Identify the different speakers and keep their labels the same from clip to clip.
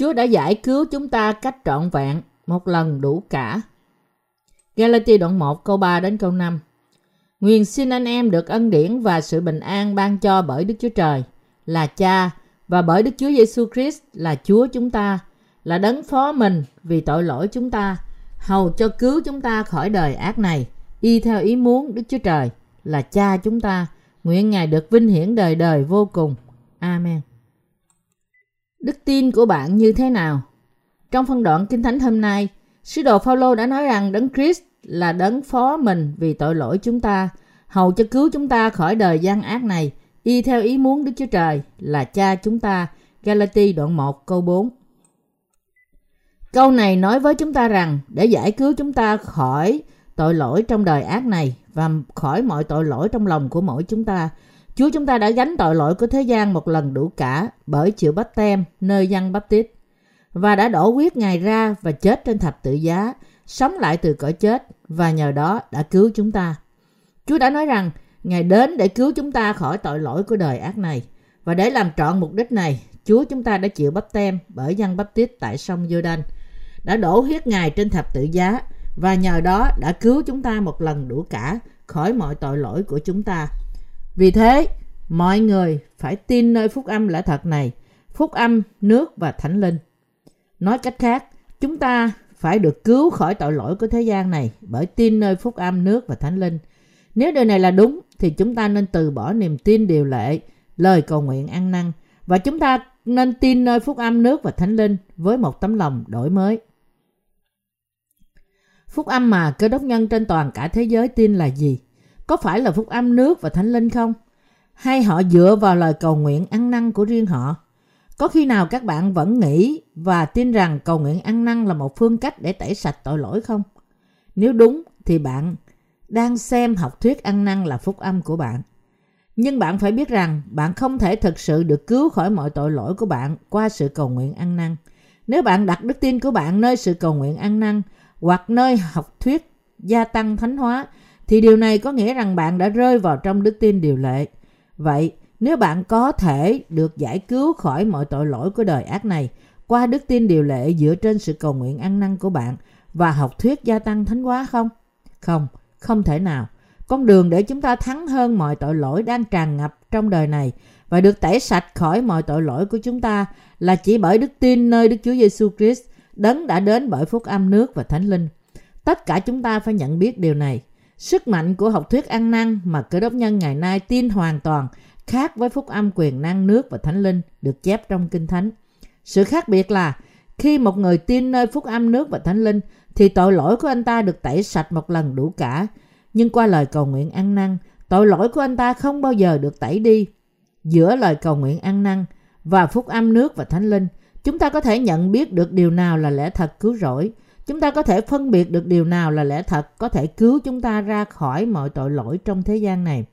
Speaker 1: Chúa đã giải cứu chúng ta cách trọn vẹn, một lần đủ cả. Galati đoạn 1 câu 3 đến câu 5 Nguyện xin anh em được ân điển và sự bình an ban cho bởi Đức Chúa Trời là Cha và bởi Đức Chúa Giêsu Christ là Chúa chúng ta, là đấng phó mình vì tội lỗi chúng ta, hầu cho cứu chúng ta khỏi đời ác này, y theo ý muốn Đức Chúa Trời là Cha chúng ta. Nguyện Ngài được vinh hiển đời đời vô cùng. Amen. Đức tin của bạn như thế nào? Trong phân đoạn Kinh Thánh hôm nay, sứ đồ Phaolô đã nói rằng Đấng Christ là đấng phó mình vì tội lỗi chúng ta, hầu cho cứu chúng ta khỏi đời gian ác này, y theo ý muốn Đức Chúa Trời là cha chúng ta. Galati đoạn 1 câu 4 Câu này nói với chúng ta rằng để giải cứu chúng ta khỏi tội lỗi trong đời ác này và khỏi mọi tội lỗi trong lòng của mỗi chúng ta, Chúa chúng ta đã gánh tội lỗi của thế gian một lần đủ cả bởi chịu bắp tem nơi dân bắp tít và đã đổ huyết Ngài ra và chết trên thập tự giá, sống lại từ cõi chết và nhờ đó đã cứu chúng ta. Chúa đã nói rằng Ngài đến để cứu chúng ta khỏi tội lỗi của đời ác này. Và để làm trọn mục đích này, Chúa chúng ta đã chịu bắp tem bởi dân bắp tít tại sông Giô-đanh, đã đổ huyết Ngài trên thập tự giá và nhờ đó đã cứu chúng ta một lần đủ cả khỏi mọi tội lỗi của chúng ta. Vì thế, mọi người phải tin nơi phúc âm lẽ thật này, phúc âm, nước và thánh linh. Nói cách khác, chúng ta phải được cứu khỏi tội lỗi của thế gian này bởi tin nơi phúc âm, nước và thánh linh. Nếu điều này là đúng, thì chúng ta nên từ bỏ niềm tin điều lệ, lời cầu nguyện ăn năn và chúng ta nên tin nơi phúc âm nước và thánh linh với một tấm lòng đổi mới. Phúc âm mà cơ đốc nhân trên toàn cả thế giới tin là gì? Có phải là phúc âm nước và thánh linh không? Hay họ dựa vào lời cầu nguyện ăn năn của riêng họ? Có khi nào các bạn vẫn nghĩ và tin rằng cầu nguyện ăn năn là một phương cách để tẩy sạch tội lỗi không? Nếu đúng, thì bạn đang xem học thuyết ăn năn là phúc âm của bạn. Nhưng bạn phải biết rằng bạn không thể thực sự được cứu khỏi mọi tội lỗi của bạn qua sự cầu nguyện ăn năn. Nếu bạn đặt đức tin của bạn nơi sự cầu nguyện ăn năn hoặc nơi học thuyết gia tăng thánh hóa thì điều này có nghĩa rằng bạn đã rơi vào trong đức tin điều lệ. Vậy, nếu bạn có thể được giải cứu khỏi mọi tội lỗi của đời ác này qua đức tin điều lệ dựa trên sự cầu nguyện ăn năn của bạn và học thuyết gia tăng thánh hóa không? Không, không thể nào. Con đường để chúng ta thắng hơn mọi tội lỗi đang tràn ngập trong đời này và được tẩy sạch khỏi mọi tội lỗi của chúng ta là chỉ bởi đức tin nơi Đức Chúa Giêsu Christ đấng đã đến bởi phúc âm nước và thánh linh. Tất cả chúng ta phải nhận biết điều này. Sức mạnh của học thuyết ăn năn mà cơ đốc nhân ngày nay tin hoàn toàn khác với phúc âm quyền năng nước và thánh linh được chép trong kinh thánh. Sự khác biệt là khi một người tin nơi phúc âm nước và thánh linh thì tội lỗi của anh ta được tẩy sạch một lần đủ cả. Nhưng qua lời cầu nguyện ăn năn, tội lỗi của anh ta không bao giờ được tẩy đi. Giữa lời cầu nguyện ăn năn và phúc âm nước và thánh linh, chúng ta có thể nhận biết được điều nào là lẽ thật cứu rỗi. Chúng ta có thể phân biệt được điều nào là lẽ thật có thể cứu chúng ta ra khỏi mọi tội lỗi trong thế gian này.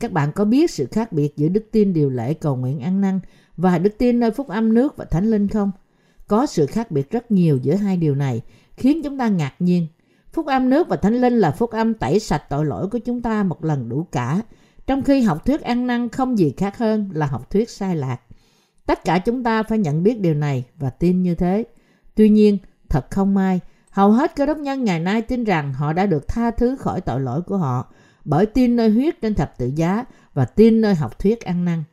Speaker 1: Các bạn có biết sự khác biệt giữa đức tin điều lệ cầu nguyện ăn năn và đức tin nơi phúc âm nước và thánh linh không? Có sự khác biệt rất nhiều giữa hai điều này, khiến chúng ta ngạc nhiên. Phúc âm nước và thánh linh là phúc âm tẩy sạch tội lỗi của chúng ta một lần đủ cả, trong khi học thuyết ăn năn không gì khác hơn là học thuyết sai lạc. Tất cả chúng ta phải nhận biết điều này và tin như thế. Tuy nhiên, thật không may, hầu hết cơ đốc nhân ngày nay tin rằng họ đã được tha thứ khỏi tội lỗi của họ bởi tin nơi huyết trên thập tự giá và tin nơi học thuyết ăn năn.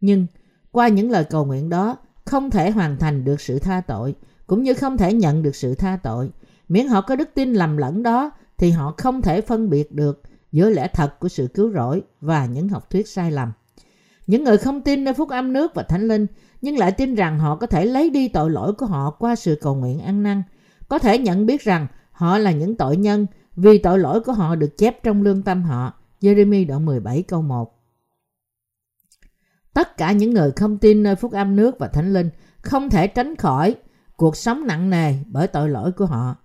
Speaker 1: Nhưng qua những lời cầu nguyện đó không thể hoàn thành được sự tha tội cũng như không thể nhận được sự tha tội. Miễn họ có đức tin lầm lẫn đó thì họ không thể phân biệt được giữa lẽ thật của sự cứu rỗi và những học thuyết sai lầm. Những người không tin nơi phúc âm nước và thánh linh nhưng lại tin rằng họ có thể lấy đi tội lỗi của họ qua sự cầu nguyện ăn năn, có thể nhận biết rằng họ là những tội nhân vì tội lỗi của họ được chép trong lương tâm họ. Jeremy đoạn 17 câu 1 Tất cả những người không tin nơi phúc âm nước và thánh linh không thể tránh khỏi cuộc sống nặng nề bởi tội lỗi của họ.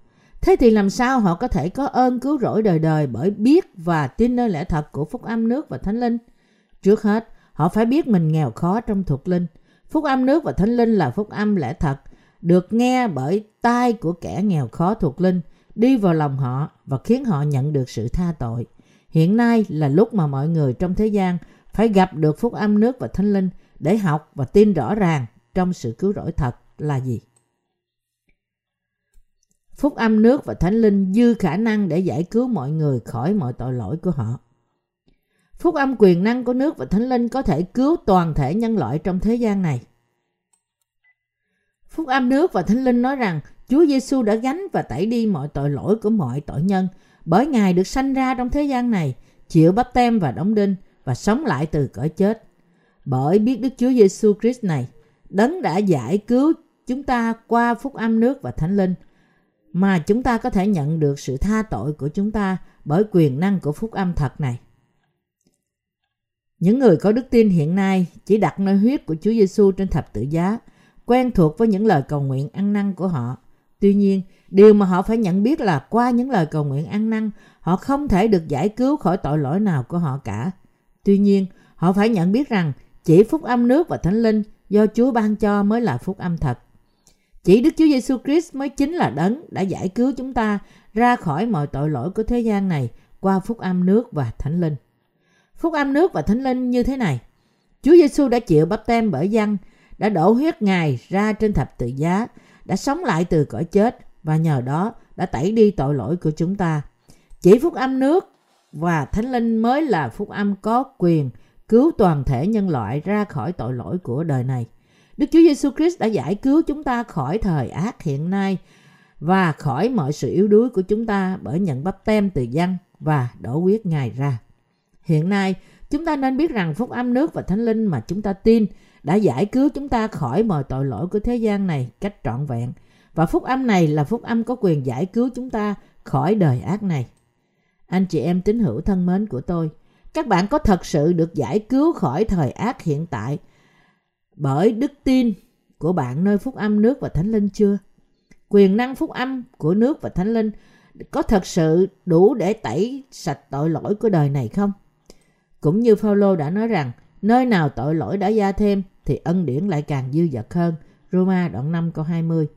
Speaker 1: Thế thì làm sao họ có thể có ơn cứu rỗi đời đời bởi biết và tin nơi lẽ thật của phúc âm nước và thánh linh? Trước hết, họ phải biết mình nghèo khó trong thuộc linh. Phúc âm nước và thánh linh là phúc âm lẽ thật, được nghe bởi tai của kẻ nghèo khó thuộc linh, đi vào lòng họ và khiến họ nhận được sự tha tội. Hiện nay là lúc mà mọi người trong thế gian phải gặp được phúc âm nước và thánh linh để học và tin rõ ràng trong sự cứu rỗi thật là gì? Phúc âm nước và thánh linh dư khả năng để giải cứu mọi người khỏi mọi tội lỗi của họ. Phúc âm quyền năng của nước và thánh linh có thể cứu toàn thể nhân loại trong thế gian này. Phúc âm nước và thánh linh nói rằng Chúa Giêsu đã gánh và tẩy đi mọi tội lỗi của mọi tội nhân bởi Ngài được sanh ra trong thế gian này, chịu bắp tem và đóng đinh và sống lại từ cõi chết. Bởi biết Đức Chúa Giêsu Christ này, đấng đã giải cứu chúng ta qua phúc âm nước và thánh linh mà chúng ta có thể nhận được sự tha tội của chúng ta bởi quyền năng của phúc âm thật này. Những người có đức tin hiện nay chỉ đặt nơi huyết của Chúa Giêsu trên thập tự giá, quen thuộc với những lời cầu nguyện ăn năn của họ. Tuy nhiên, điều mà họ phải nhận biết là qua những lời cầu nguyện ăn năn, họ không thể được giải cứu khỏi tội lỗi nào của họ cả. Tuy nhiên, họ phải nhận biết rằng chỉ phúc âm nước và thánh linh do Chúa ban cho mới là phúc âm thật. Chỉ Đức Chúa Giêsu Christ mới chính là đấng đã giải cứu chúng ta ra khỏi mọi tội lỗi của thế gian này qua phúc âm nước và thánh linh. Phúc âm nước và thánh linh như thế này. Chúa Giêsu đã chịu bắp tem bởi dân, đã đổ huyết Ngài ra trên thập tự giá, đã sống lại từ cõi chết và nhờ đó đã tẩy đi tội lỗi của chúng ta. Chỉ phúc âm nước và thánh linh mới là phúc âm có quyền cứu toàn thể nhân loại ra khỏi tội lỗi của đời này. Đức Chúa Giêsu Christ đã giải cứu chúng ta khỏi thời ác hiện nay và khỏi mọi sự yếu đuối của chúng ta bởi nhận bắp tem từ dân và đổ huyết Ngài ra. Hiện nay, chúng ta nên biết rằng phúc âm nước và thánh linh mà chúng ta tin đã giải cứu chúng ta khỏi mọi tội lỗi của thế gian này cách trọn vẹn. Và phúc âm này là phúc âm có quyền giải cứu chúng ta khỏi đời ác này. Anh chị em tín hữu thân mến của tôi, các bạn có thật sự được giải cứu khỏi thời ác hiện tại bởi đức tin của bạn nơi phúc âm nước và thánh linh chưa? Quyền năng phúc âm của nước và thánh linh có thật sự đủ để tẩy sạch tội lỗi của đời này không? Cũng như Phaolô đã nói rằng, nơi nào tội lỗi đã gia thêm thì ân điển lại càng dư dật hơn. Roma đoạn 5 câu 20.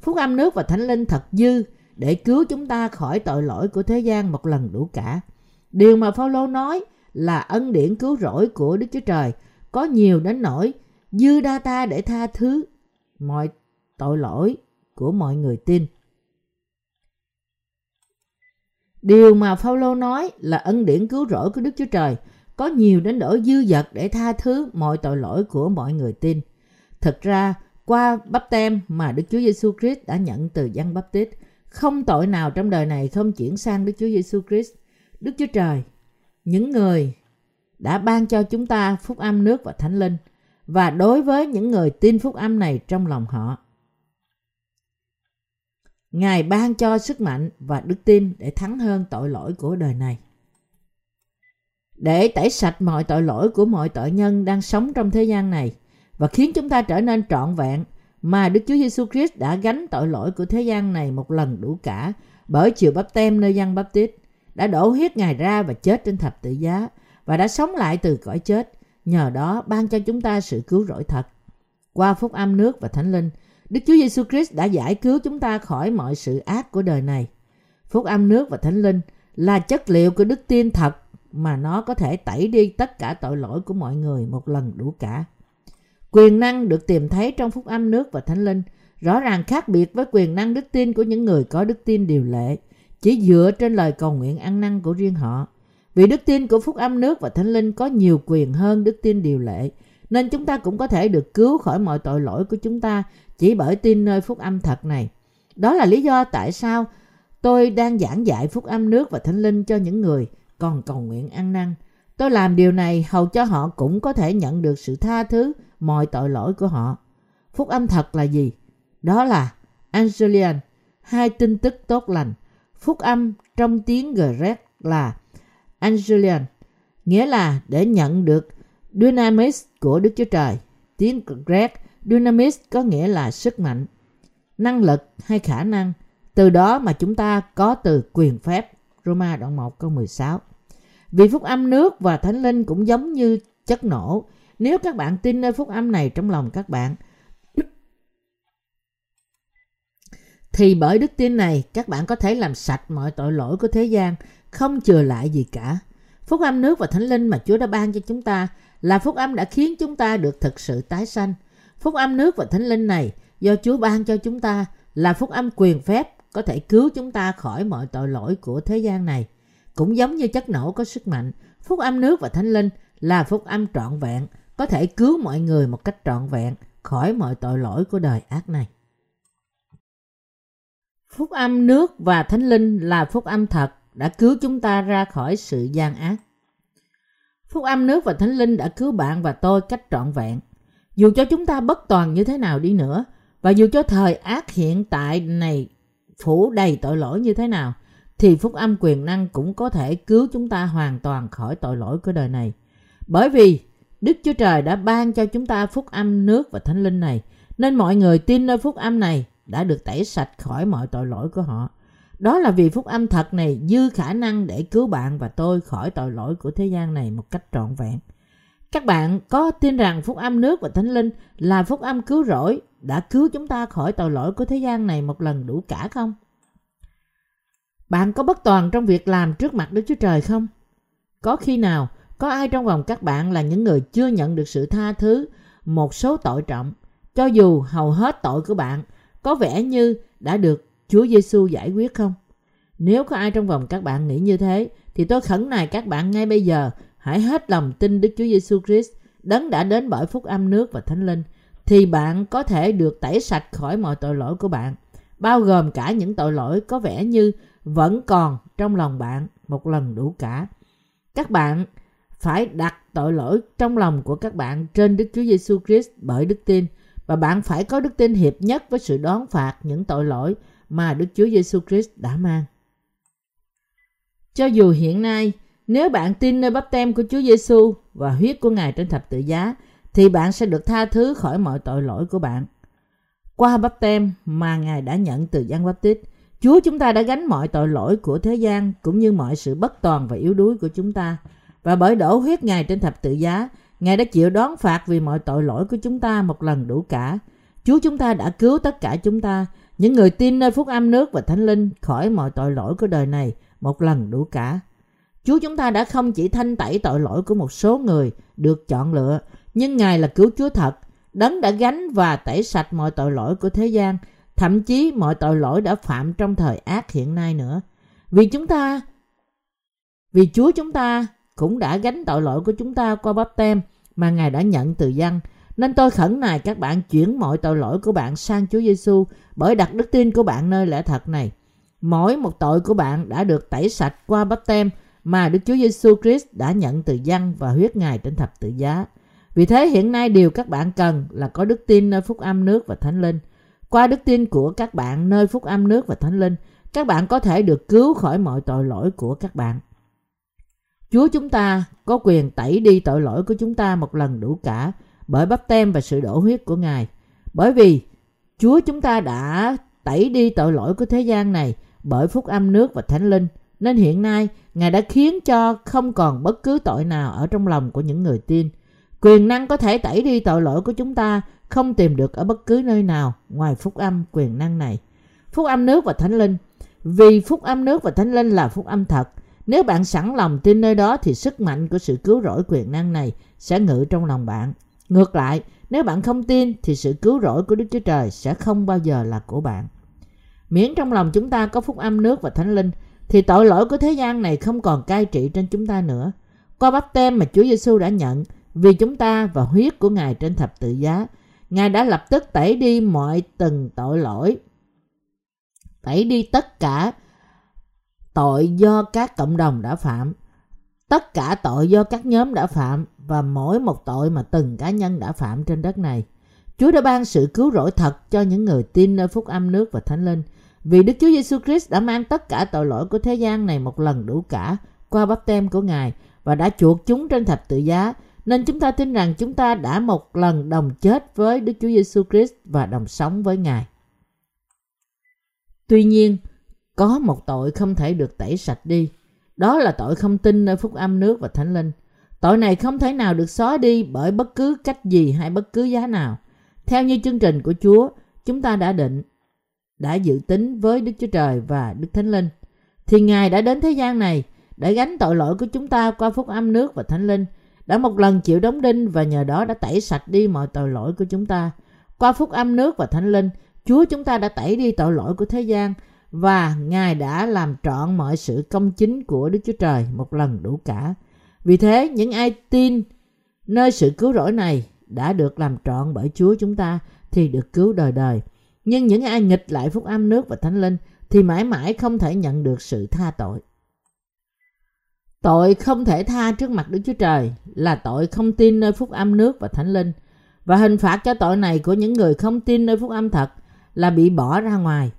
Speaker 1: Phúc âm nước và thánh linh thật dư để cứu chúng ta khỏi tội lỗi của thế gian một lần đủ cả. Điều mà Phaolô nói là ân điển cứu rỗi của Đức Chúa Trời có nhiều đến nỗi dư đa ta để tha thứ mọi tội lỗi của mọi người tin. Điều mà Phaolô nói là ân điển cứu rỗi của Đức Chúa Trời có nhiều đến nỗi dư dật để tha thứ mọi tội lỗi của mọi người tin. Thực ra, qua bắp tem mà Đức Chúa Giêsu Christ đã nhận từ dân bắp tít, không tội nào trong đời này không chuyển sang Đức Chúa Giêsu Christ. Đức Chúa Trời, những người đã ban cho chúng ta phúc âm nước và thánh linh và đối với những người tin phúc âm này trong lòng họ. Ngài ban cho sức mạnh và đức tin để thắng hơn tội lỗi của đời này. Để tẩy sạch mọi tội lỗi của mọi tội nhân đang sống trong thế gian này và khiến chúng ta trở nên trọn vẹn mà Đức Chúa Giêsu Christ đã gánh tội lỗi của thế gian này một lần đủ cả bởi chiều bắp tem nơi dân bắp tít, đã đổ huyết Ngài ra và chết trên thập tự giá và đã sống lại từ cõi chết, nhờ đó ban cho chúng ta sự cứu rỗi thật. Qua phúc âm nước và thánh linh, Đức Chúa Giêsu Christ đã giải cứu chúng ta khỏi mọi sự ác của đời này. Phúc âm nước và thánh linh là chất liệu của đức tin thật mà nó có thể tẩy đi tất cả tội lỗi của mọi người một lần đủ cả. Quyền năng được tìm thấy trong phúc âm nước và thánh linh rõ ràng khác biệt với quyền năng đức tin của những người có đức tin điều lệ, chỉ dựa trên lời cầu nguyện ăn năn của riêng họ. Vì đức tin của phúc âm nước và thánh linh có nhiều quyền hơn đức tin điều lệ, nên chúng ta cũng có thể được cứu khỏi mọi tội lỗi của chúng ta chỉ bởi tin nơi phúc âm thật này. Đó là lý do tại sao tôi đang giảng dạy phúc âm nước và thánh linh cho những người còn cầu nguyện ăn năn. Tôi làm điều này hầu cho họ cũng có thể nhận được sự tha thứ mọi tội lỗi của họ. Phúc âm thật là gì? Đó là Angelian, hai tin tức tốt lành. Phúc âm trong tiếng Grec là Angelian, nghĩa là để nhận được dynamis của Đức Chúa Trời. Tiếng Grec dynamis có nghĩa là sức mạnh, năng lực hay khả năng. Từ đó mà chúng ta có từ quyền phép. Roma đoạn 1 câu 16. Vì phúc âm nước và thánh linh cũng giống như chất nổ. Nếu các bạn tin nơi phúc âm này trong lòng các bạn, thì bởi đức tin này các bạn có thể làm sạch mọi tội lỗi của thế gian, không chừa lại gì cả. Phúc âm nước và thánh linh mà Chúa đã ban cho chúng ta là phúc âm đã khiến chúng ta được thực sự tái sanh. Phúc âm nước và thánh linh này do Chúa ban cho chúng ta là phúc âm quyền phép có thể cứu chúng ta khỏi mọi tội lỗi của thế gian này. Cũng giống như chất nổ có sức mạnh, phúc âm nước và thánh linh là phúc âm trọn vẹn, có thể cứu mọi người một cách trọn vẹn khỏi mọi tội lỗi của đời ác này. Phúc âm nước và thánh linh là phúc âm thật đã cứu chúng ta ra khỏi sự gian ác. Phúc âm nước và thánh linh đã cứu bạn và tôi cách trọn vẹn. Dù cho chúng ta bất toàn như thế nào đi nữa, và dù cho thời ác hiện tại này phủ đầy tội lỗi như thế nào, thì phúc âm quyền năng cũng có thể cứu chúng ta hoàn toàn khỏi tội lỗi của đời này. Bởi vì Đức Chúa Trời đã ban cho chúng ta phúc âm nước và thánh linh này, nên mọi người tin nơi phúc âm này đã được tẩy sạch khỏi mọi tội lỗi của họ. Đó là vì phúc âm thật này dư khả năng để cứu bạn và tôi khỏi tội lỗi của thế gian này một cách trọn vẹn. Các bạn có tin rằng phúc âm nước và thánh linh là phúc âm cứu rỗi đã cứu chúng ta khỏi tội lỗi của thế gian này một lần đủ cả không? Bạn có bất toàn trong việc làm trước mặt Đức Chúa Trời không? Có khi nào có ai trong vòng các bạn là những người chưa nhận được sự tha thứ một số tội trọng, cho dù hầu hết tội của bạn có vẻ như đã được Chúa Giêsu giải quyết không? Nếu có ai trong vòng các bạn nghĩ như thế, thì tôi khẩn nài các bạn ngay bây giờ hãy hết lòng tin Đức Chúa Giêsu Christ, đấng đã đến bởi phúc âm nước và thánh linh, thì bạn có thể được tẩy sạch khỏi mọi tội lỗi của bạn, bao gồm cả những tội lỗi có vẻ như vẫn còn trong lòng bạn một lần đủ cả. Các bạn phải đặt tội lỗi trong lòng của các bạn trên Đức Chúa Giêsu Christ bởi đức tin và bạn phải có đức tin hiệp nhất với sự đón phạt những tội lỗi mà Đức Chúa Giêsu Christ đã mang. Cho dù hiện nay, nếu bạn tin nơi bắp tem của Chúa Giêsu và huyết của Ngài trên thập tự giá, thì bạn sẽ được tha thứ khỏi mọi tội lỗi của bạn. Qua bắp tem mà Ngài đã nhận từ Giăng Báp Tít, Chúa chúng ta đã gánh mọi tội lỗi của thế gian cũng như mọi sự bất toàn và yếu đuối của chúng ta. Và bởi đổ huyết Ngài trên thập tự giá, Ngài đã chịu đón phạt vì mọi tội lỗi của chúng ta một lần đủ cả. Chúa chúng ta đã cứu tất cả chúng ta, những người tin nơi phúc âm nước và thánh linh khỏi mọi tội lỗi của đời này một lần đủ cả. Chúa chúng ta đã không chỉ thanh tẩy tội lỗi của một số người được chọn lựa, nhưng Ngài là cứu Chúa thật, đấng đã gánh và tẩy sạch mọi tội lỗi của thế gian, thậm chí mọi tội lỗi đã phạm trong thời ác hiện nay nữa. Vì chúng ta, vì Chúa chúng ta cũng đã gánh tội lỗi của chúng ta qua bắp tem mà Ngài đã nhận từ dân. Nên tôi khẩn nài các bạn chuyển mọi tội lỗi của bạn sang Chúa Giêsu bởi đặt đức tin của bạn nơi lẽ thật này. Mỗi một tội của bạn đã được tẩy sạch qua bắp tem mà Đức Chúa Giêsu Christ đã nhận từ dân và huyết Ngài trên thập tự giá. Vì thế hiện nay điều các bạn cần là có đức tin nơi phúc âm nước và thánh linh. Qua đức tin của các bạn nơi phúc âm nước và thánh linh, các bạn có thể được cứu khỏi mọi tội lỗi của các bạn. Chúa chúng ta có quyền tẩy đi tội lỗi của chúng ta một lần đủ cả bởi bắp tem và sự đổ huyết của Ngài. Bởi vì Chúa chúng ta đã tẩy đi tội lỗi của thế gian này bởi phúc âm nước và thánh linh. Nên hiện nay, Ngài đã khiến cho không còn bất cứ tội nào ở trong lòng của những người tin. Quyền năng có thể tẩy đi tội lỗi của chúng ta không tìm được ở bất cứ nơi nào ngoài phúc âm quyền năng này. Phúc âm nước và thánh linh. Vì phúc âm nước và thánh linh là phúc âm thật, nếu bạn sẵn lòng tin nơi đó thì sức mạnh của sự cứu rỗi quyền năng này sẽ ngự trong lòng bạn. Ngược lại, nếu bạn không tin thì sự cứu rỗi của Đức Chúa Trời sẽ không bao giờ là của bạn. Miễn trong lòng chúng ta có phúc âm nước và thánh linh thì tội lỗi của thế gian này không còn cai trị trên chúng ta nữa. Qua bắp tem mà Chúa Giêsu đã nhận vì chúng ta và huyết của Ngài trên thập tự giá, Ngài đã lập tức tẩy đi mọi từng tội lỗi. Tẩy đi tất cả tội do các cộng đồng đã phạm, tất cả tội do các nhóm đã phạm và mỗi một tội mà từng cá nhân đã phạm trên đất này. Chúa đã ban sự cứu rỗi thật cho những người tin nơi phúc âm nước và thánh linh. Vì Đức Chúa Giêsu Christ đã mang tất cả tội lỗi của thế gian này một lần đủ cả qua bắp tem của Ngài và đã chuộc chúng trên thập tự giá. Nên chúng ta tin rằng chúng ta đã một lần đồng chết với Đức Chúa Giêsu Christ và đồng sống với Ngài. Tuy nhiên, có một tội không thể được tẩy sạch đi. Đó là tội không tin nơi phúc âm nước và thánh linh. Tội này không thể nào được xóa đi bởi bất cứ cách gì hay bất cứ giá nào. Theo như chương trình của Chúa, chúng ta đã định, đã dự tính với Đức Chúa Trời và Đức Thánh Linh. Thì Ngài đã đến thế gian này để gánh tội lỗi của chúng ta qua phúc âm nước và thánh linh, đã một lần chịu đóng đinh và nhờ đó đã tẩy sạch đi mọi tội lỗi của chúng ta. Qua phúc âm nước và thánh linh, Chúa chúng ta đã tẩy đi tội lỗi của thế gian và Ngài đã làm trọn mọi sự công chính của Đức Chúa Trời một lần đủ cả. Vì thế, những ai tin nơi sự cứu rỗi này đã được làm trọn bởi Chúa chúng ta thì được cứu đời đời. Nhưng những ai nghịch lại phúc âm nước và thánh linh thì mãi mãi không thể nhận được sự tha tội. Tội không thể tha trước mặt Đức Chúa Trời là tội không tin nơi phúc âm nước và thánh linh. Và hình phạt cho tội này của những người không tin nơi phúc âm thật là bị bỏ ra ngoài.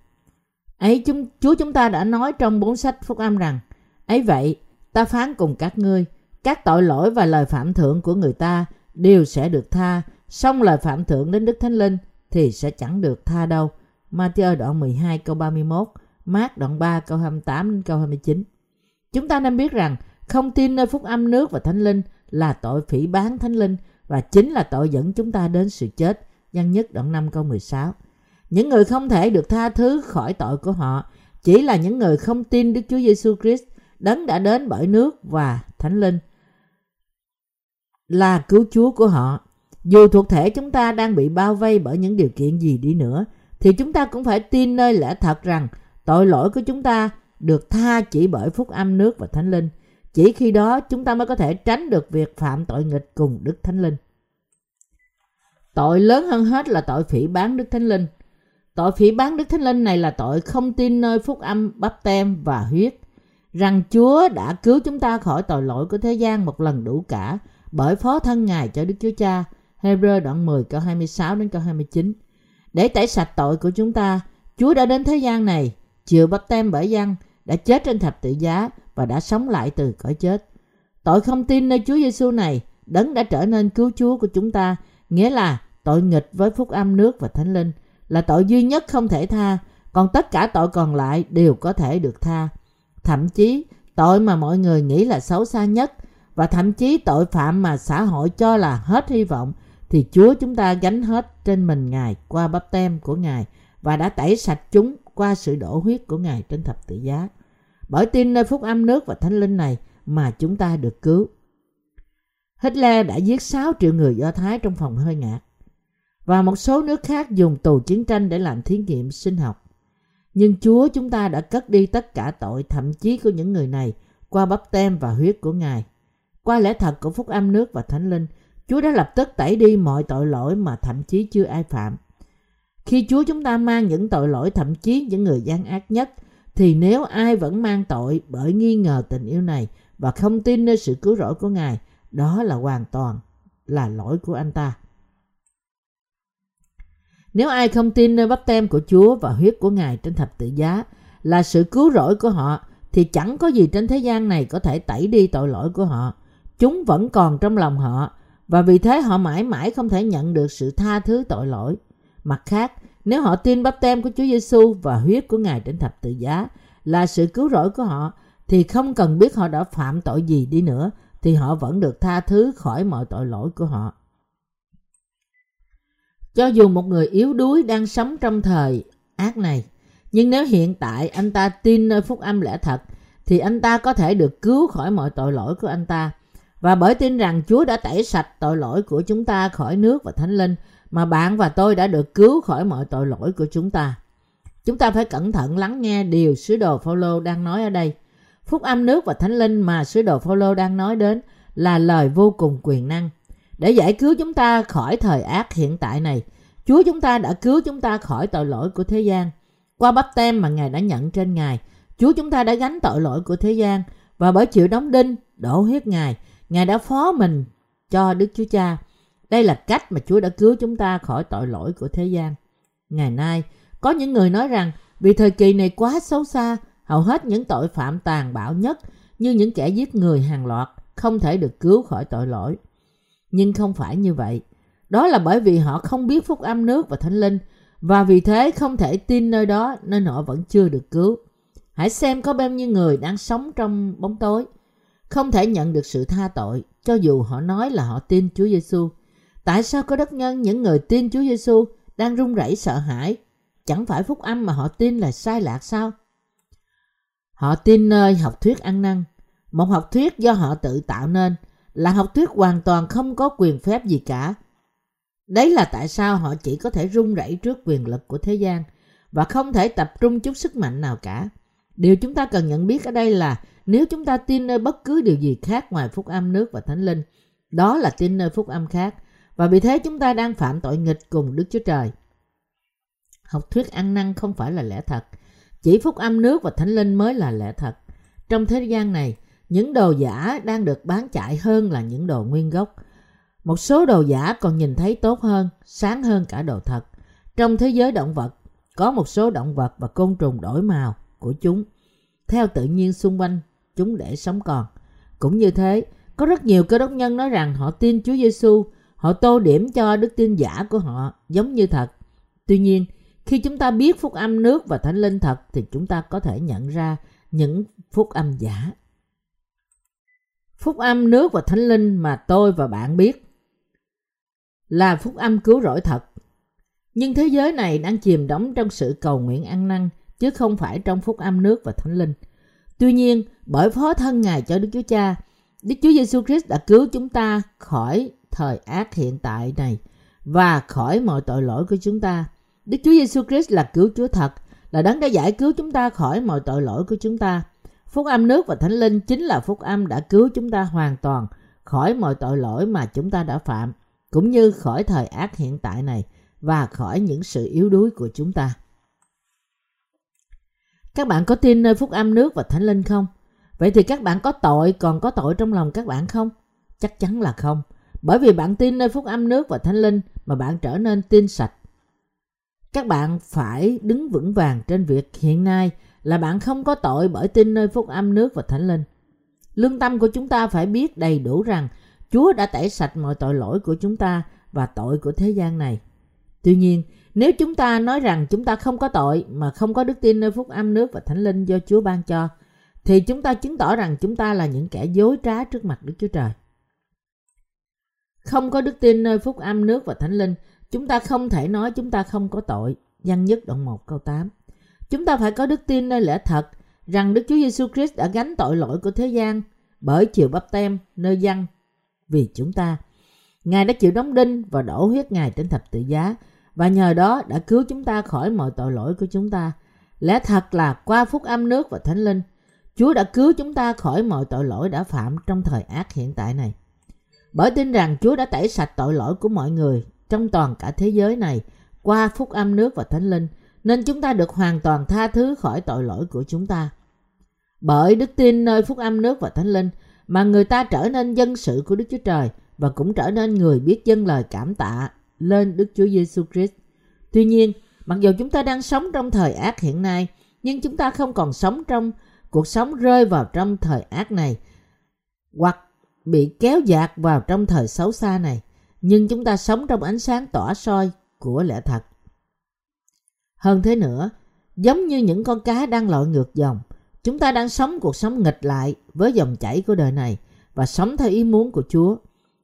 Speaker 1: Ấy chúng, Chúa chúng ta đã nói trong bốn sách phúc âm rằng ấy vậy ta phán cùng các ngươi các tội lỗi và lời phạm thượng của người ta đều sẽ được tha song lời phạm thượng đến Đức Thánh Linh thì sẽ chẳng được tha đâu. Matthew đoạn 12 câu 31, Mark đoạn 3 câu 28 đến câu 29. Chúng ta nên biết rằng không tin nơi phúc âm nước và thánh linh là tội phỉ bán thánh linh và chính là tội dẫn chúng ta đến sự chết. Văn nhất đoạn 5 câu 16. Những người không thể được tha thứ khỏi tội của họ chỉ là những người không tin Đức Chúa Giêsu Christ đấng đã đến bởi nước và thánh linh là cứu Chúa của họ. Dù thuộc thể chúng ta đang bị bao vây bởi những điều kiện gì đi nữa, thì chúng ta cũng phải tin nơi lẽ thật rằng tội lỗi của chúng ta được tha chỉ bởi phúc âm nước và thánh linh. Chỉ khi đó chúng ta mới có thể tránh được việc phạm tội nghịch cùng Đức Thánh Linh. Tội lớn hơn hết là tội phỉ bán Đức Thánh Linh. Tội phỉ bán Đức Thánh Linh này là tội không tin nơi phúc âm bắp tem và huyết. Rằng Chúa đã cứu chúng ta khỏi tội lỗi của thế gian một lần đủ cả bởi phó thân Ngài cho Đức Chúa Cha. Hebrew đoạn 10 câu 26 đến câu 29. Để tẩy sạch tội của chúng ta, Chúa đã đến thế gian này, chịu bắp tem bởi dân, đã chết trên thập tự giá và đã sống lại từ cõi chết. Tội không tin nơi Chúa Giêsu này, đấng đã trở nên cứu Chúa của chúng ta, nghĩa là tội nghịch với phúc âm nước và thánh linh, là tội duy nhất không thể tha, còn tất cả tội còn lại đều có thể được tha. Thậm chí, tội mà mọi người nghĩ là xấu xa nhất và thậm chí tội phạm mà xã hội cho là hết hy vọng thì Chúa chúng ta gánh hết trên mình Ngài qua bắp tem của Ngài và đã tẩy sạch chúng qua sự đổ huyết của Ngài trên thập tự giá. Bởi tin nơi phúc âm nước và thánh linh này mà chúng ta được cứu. Hitler đã giết 6 triệu người Do Thái trong phòng hơi ngạt và một số nước khác dùng tù chiến tranh để làm thí nghiệm sinh học. Nhưng Chúa chúng ta đã cất đi tất cả tội thậm chí của những người này qua bắp tem và huyết của Ngài. Qua lẽ thật của phúc âm nước và thánh linh, Chúa đã lập tức tẩy đi mọi tội lỗi mà thậm chí chưa ai phạm. Khi Chúa chúng ta mang những tội lỗi thậm chí những người gian ác nhất, thì nếu ai vẫn mang tội bởi nghi ngờ tình yêu này và không tin nơi sự cứu rỗi của Ngài, đó là hoàn toàn là lỗi của anh ta. Nếu ai không tin nơi bắp tem của Chúa và huyết của Ngài trên thập tự giá là sự cứu rỗi của họ, thì chẳng có gì trên thế gian này có thể tẩy đi tội lỗi của họ. Chúng vẫn còn trong lòng họ và vì thế họ mãi mãi không thể nhận được sự tha thứ tội lỗi. Mặt khác, nếu họ tin bắp tem của Chúa Giêsu và huyết của Ngài trên thập tự giá là sự cứu rỗi của họ, thì không cần biết họ đã phạm tội gì đi nữa, thì họ vẫn được tha thứ khỏi mọi tội lỗi của họ. Cho dù một người yếu đuối đang sống trong thời ác này, nhưng nếu hiện tại anh ta tin nơi phúc âm lẽ thật, thì anh ta có thể được cứu khỏi mọi tội lỗi của anh ta và bởi tin rằng Chúa đã tẩy sạch tội lỗi của chúng ta khỏi nước và thánh linh, mà bạn và tôi đã được cứu khỏi mọi tội lỗi của chúng ta. Chúng ta phải cẩn thận lắng nghe điều sứ đồ Phaolô đang nói ở đây. Phúc âm nước và thánh linh mà sứ đồ Phaolô đang nói đến là lời vô cùng quyền năng. Để giải cứu chúng ta khỏi thời ác hiện tại này, Chúa chúng ta đã cứu chúng ta khỏi tội lỗi của thế gian. Qua bắp tem mà Ngài đã nhận trên Ngài, Chúa chúng ta đã gánh tội lỗi của thế gian và bởi chịu đóng đinh, đổ huyết Ngài, Ngài đã phó mình cho Đức Chúa Cha. Đây là cách mà Chúa đã cứu chúng ta khỏi tội lỗi của thế gian. Ngày nay, có những người nói rằng vì thời kỳ này quá xấu xa, hầu hết những tội phạm tàn bạo nhất như những kẻ giết người hàng loạt không thể được cứu khỏi tội lỗi. Nhưng không phải như vậy. Đó là bởi vì họ không biết phúc âm nước và thánh linh và vì thế không thể tin nơi đó nên họ vẫn chưa được cứu. Hãy xem có bao nhiêu người đang sống trong bóng tối không thể nhận được sự tha tội cho dù họ nói là họ tin Chúa Giêsu. Tại sao có đất nhân những người tin Chúa Giêsu đang run rẩy sợ hãi? Chẳng phải phúc âm mà họ tin là sai lạc sao? Họ tin nơi học thuyết ăn năn, một học thuyết do họ tự tạo nên, là học thuyết hoàn toàn không có quyền phép gì cả. Đấy là tại sao họ chỉ có thể run rẩy trước quyền lực của thế gian và không thể tập trung chút sức mạnh nào cả. Điều chúng ta cần nhận biết ở đây là nếu chúng ta tin nơi bất cứ điều gì khác ngoài phúc âm nước và thánh linh, đó là tin nơi phúc âm khác và vì thế chúng ta đang phạm tội nghịch cùng Đức Chúa Trời. Học thuyết ăn năn không phải là lẽ thật, chỉ phúc âm nước và thánh linh mới là lẽ thật. Trong thế gian này, những đồ giả đang được bán chạy hơn là những đồ nguyên gốc. Một số đồ giả còn nhìn thấy tốt hơn, sáng hơn cả đồ thật. Trong thế giới động vật, có một số động vật và côn trùng đổi màu của chúng theo tự nhiên xung quanh chúng để sống còn. Cũng như thế, có rất nhiều cơ đốc nhân nói rằng họ tin Chúa Giêsu, họ tô điểm cho đức tin giả của họ giống như thật. Tuy nhiên, khi chúng ta biết phúc âm nước và thánh linh thật thì chúng ta có thể nhận ra những phúc âm giả. Phúc âm nước và thánh linh mà tôi và bạn biết là phúc âm cứu rỗi thật. Nhưng thế giới này đang chìm đắm trong sự cầu nguyện ăn năn chứ không phải trong phúc âm nước và thánh linh. Tuy nhiên, bởi phó thân Ngài cho Đức Chúa Cha, Đức Chúa Giêsu Christ đã cứu chúng ta khỏi thời ác hiện tại này và khỏi mọi tội lỗi của chúng ta. Đức Chúa Giêsu Christ là cứu Chúa thật, là đấng đã giải cứu chúng ta khỏi mọi tội lỗi của chúng ta. Phúc âm nước và thánh linh chính là phúc âm đã cứu chúng ta hoàn toàn khỏi mọi tội lỗi mà chúng ta đã phạm, cũng như khỏi thời ác hiện tại này và khỏi những sự yếu đuối của chúng ta. Các bạn có tin nơi phúc âm nước và thánh linh không? Vậy thì các bạn có tội còn có tội trong lòng các bạn không? Chắc chắn là không. Bởi vì bạn tin nơi phúc âm nước và thánh linh mà bạn trở nên tin sạch. Các bạn phải đứng vững vàng trên việc hiện nay là bạn không có tội bởi tin nơi phúc âm nước và thánh linh. Lương tâm của chúng ta phải biết đầy đủ rằng Chúa đã tẩy sạch mọi tội lỗi của chúng ta và tội của thế gian này. Tuy nhiên, nếu chúng ta nói rằng chúng ta không có tội mà không có đức tin nơi phúc âm nước và thánh linh do Chúa ban cho, thì chúng ta chứng tỏ rằng chúng ta là những kẻ dối trá trước mặt Đức Chúa Trời. Không có đức tin nơi phúc âm nước và thánh linh, chúng ta không thể nói chúng ta không có tội. Văn nhất đoạn 1 câu 8. Chúng ta phải có đức tin nơi lẽ thật rằng Đức Chúa Giêsu Christ đã gánh tội lỗi của thế gian bởi chịu bắp tem nơi dân vì chúng ta. Ngài đã chịu đóng đinh và đổ huyết Ngài trên thập tự giá và nhờ đó đã cứu chúng ta khỏi mọi tội lỗi của chúng ta. Lẽ thật là qua phúc âm nước và thánh linh, Chúa đã cứu chúng ta khỏi mọi tội lỗi đã phạm trong thời ác hiện tại này. Bởi tin rằng Chúa đã tẩy sạch tội lỗi của mọi người trong toàn cả thế giới này qua phúc âm nước và thánh linh, nên chúng ta được hoàn toàn tha thứ khỏi tội lỗi của chúng ta. Bởi đức tin nơi phúc âm nước và thánh linh mà người ta trở nên dân sự của Đức Chúa Trời và cũng trở nên người biết dân lời cảm tạ lên Đức Chúa Giêsu Christ. Tuy nhiên, mặc dù chúng ta đang sống trong thời ác hiện nay, nhưng chúng ta không còn sống trong cuộc sống rơi vào trong thời ác này hoặc bị kéo dạt vào trong thời xấu xa này, nhưng chúng ta sống trong ánh sáng tỏa soi của lẽ thật. Hơn thế nữa, giống như những con cá đang lội ngược dòng, chúng ta đang sống cuộc sống nghịch lại với dòng chảy của đời này và sống theo ý muốn của Chúa.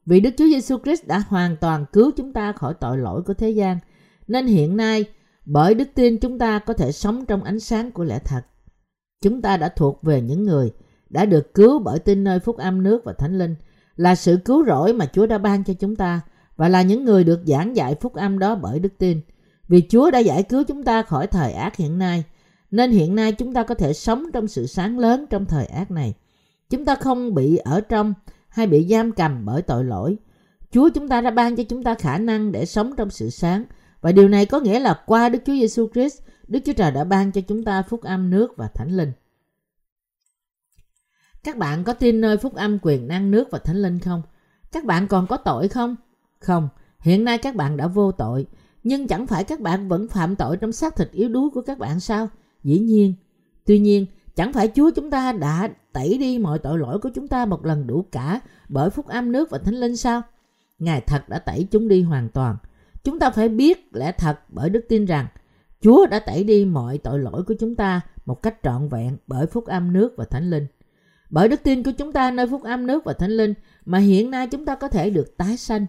Speaker 1: Vì Đức Chúa Giêsu Christ đã hoàn toàn cứu chúng ta khỏi tội lỗi của thế gian, nên hiện nay bởi đức tin chúng ta có thể sống trong ánh sáng của lẽ thật. Chúng ta đã thuộc về những người đã được cứu bởi tin nơi phúc âm nước và thánh linh, là sự cứu rỗi mà Chúa đã ban cho chúng ta và là những người được giảng dạy phúc âm đó bởi đức tin. Vì Chúa đã giải cứu chúng ta khỏi thời ác hiện nay, nên hiện nay chúng ta có thể sống trong sự sáng lớn trong thời ác này. Chúng ta không bị ở trong hay bị giam cầm bởi tội lỗi. Chúa chúng ta đã ban cho chúng ta khả năng để sống trong sự sáng và điều này có nghĩa là qua Đức Chúa Giêsu Christ, Đức Chúa Trời đã ban cho chúng ta phúc âm nước và thánh linh. Các bạn có tin nơi phúc âm quyền năng nước và thánh linh không? Các bạn còn có tội không? Không, hiện nay các bạn đã vô tội, nhưng chẳng phải các bạn vẫn phạm tội trong xác thịt yếu đuối của các bạn sao? Dĩ nhiên. Tuy nhiên, chẳng phải Chúa chúng ta đã tẩy đi mọi tội lỗi của chúng ta một lần đủ cả bởi phúc âm nước và thánh linh sao? Ngài thật đã tẩy chúng đi hoàn toàn. Chúng ta phải biết lẽ thật bởi đức tin rằng Chúa đã tẩy đi mọi tội lỗi của chúng ta một cách trọn vẹn bởi phúc âm nước và thánh linh. Bởi đức tin của chúng ta nơi phúc âm nước và thánh linh mà hiện nay chúng ta có thể được tái sanh.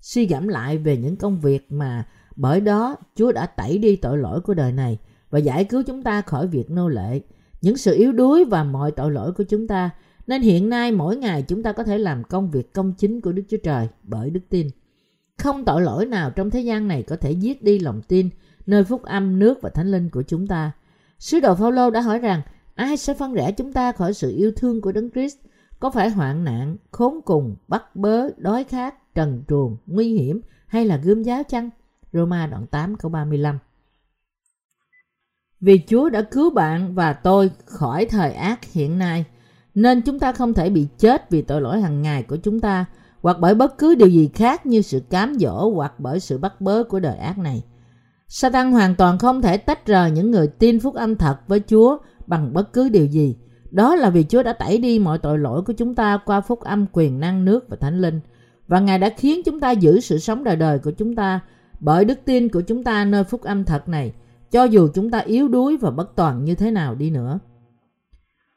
Speaker 1: Suy gẫm lại về những công việc mà bởi đó Chúa đã tẩy đi tội lỗi của đời này và giải cứu chúng ta khỏi việc nô lệ, những sự yếu đuối và mọi tội lỗi của chúng ta. Nên hiện nay mỗi ngày chúng ta có thể làm công việc công chính của Đức Chúa Trời bởi đức tin. Không tội lỗi nào trong thế gian này có thể giết đi lòng tin nơi phúc âm nước và thánh linh của chúng ta. Sứ đồ Phaolô đã hỏi rằng ai sẽ phân rẽ chúng ta khỏi sự yêu thương của Đấng Christ? Có phải hoạn nạn, khốn cùng, bắt bớ, đói khát, trần truồng, nguy hiểm hay là gươm giáo chăng? Roma đoạn 8 câu 35 vì Chúa đã cứu bạn và tôi khỏi thời ác hiện nay, nên chúng ta không thể bị chết vì tội lỗi hàng ngày của chúng ta hoặc bởi bất cứ điều gì khác như sự cám dỗ hoặc bởi sự bắt bớ của đời ác này. Satan hoàn toàn không thể tách rời những người tin phúc âm thật với Chúa bằng bất cứ điều gì. Đó là vì Chúa đã tẩy đi mọi tội lỗi của chúng ta qua phúc âm quyền năng nước và thánh linh. Và Ngài đã khiến chúng ta giữ sự sống đời đời của chúng ta bởi đức tin của chúng ta nơi phúc âm thật này, cho dù chúng ta yếu đuối và bất toàn như thế nào đi nữa.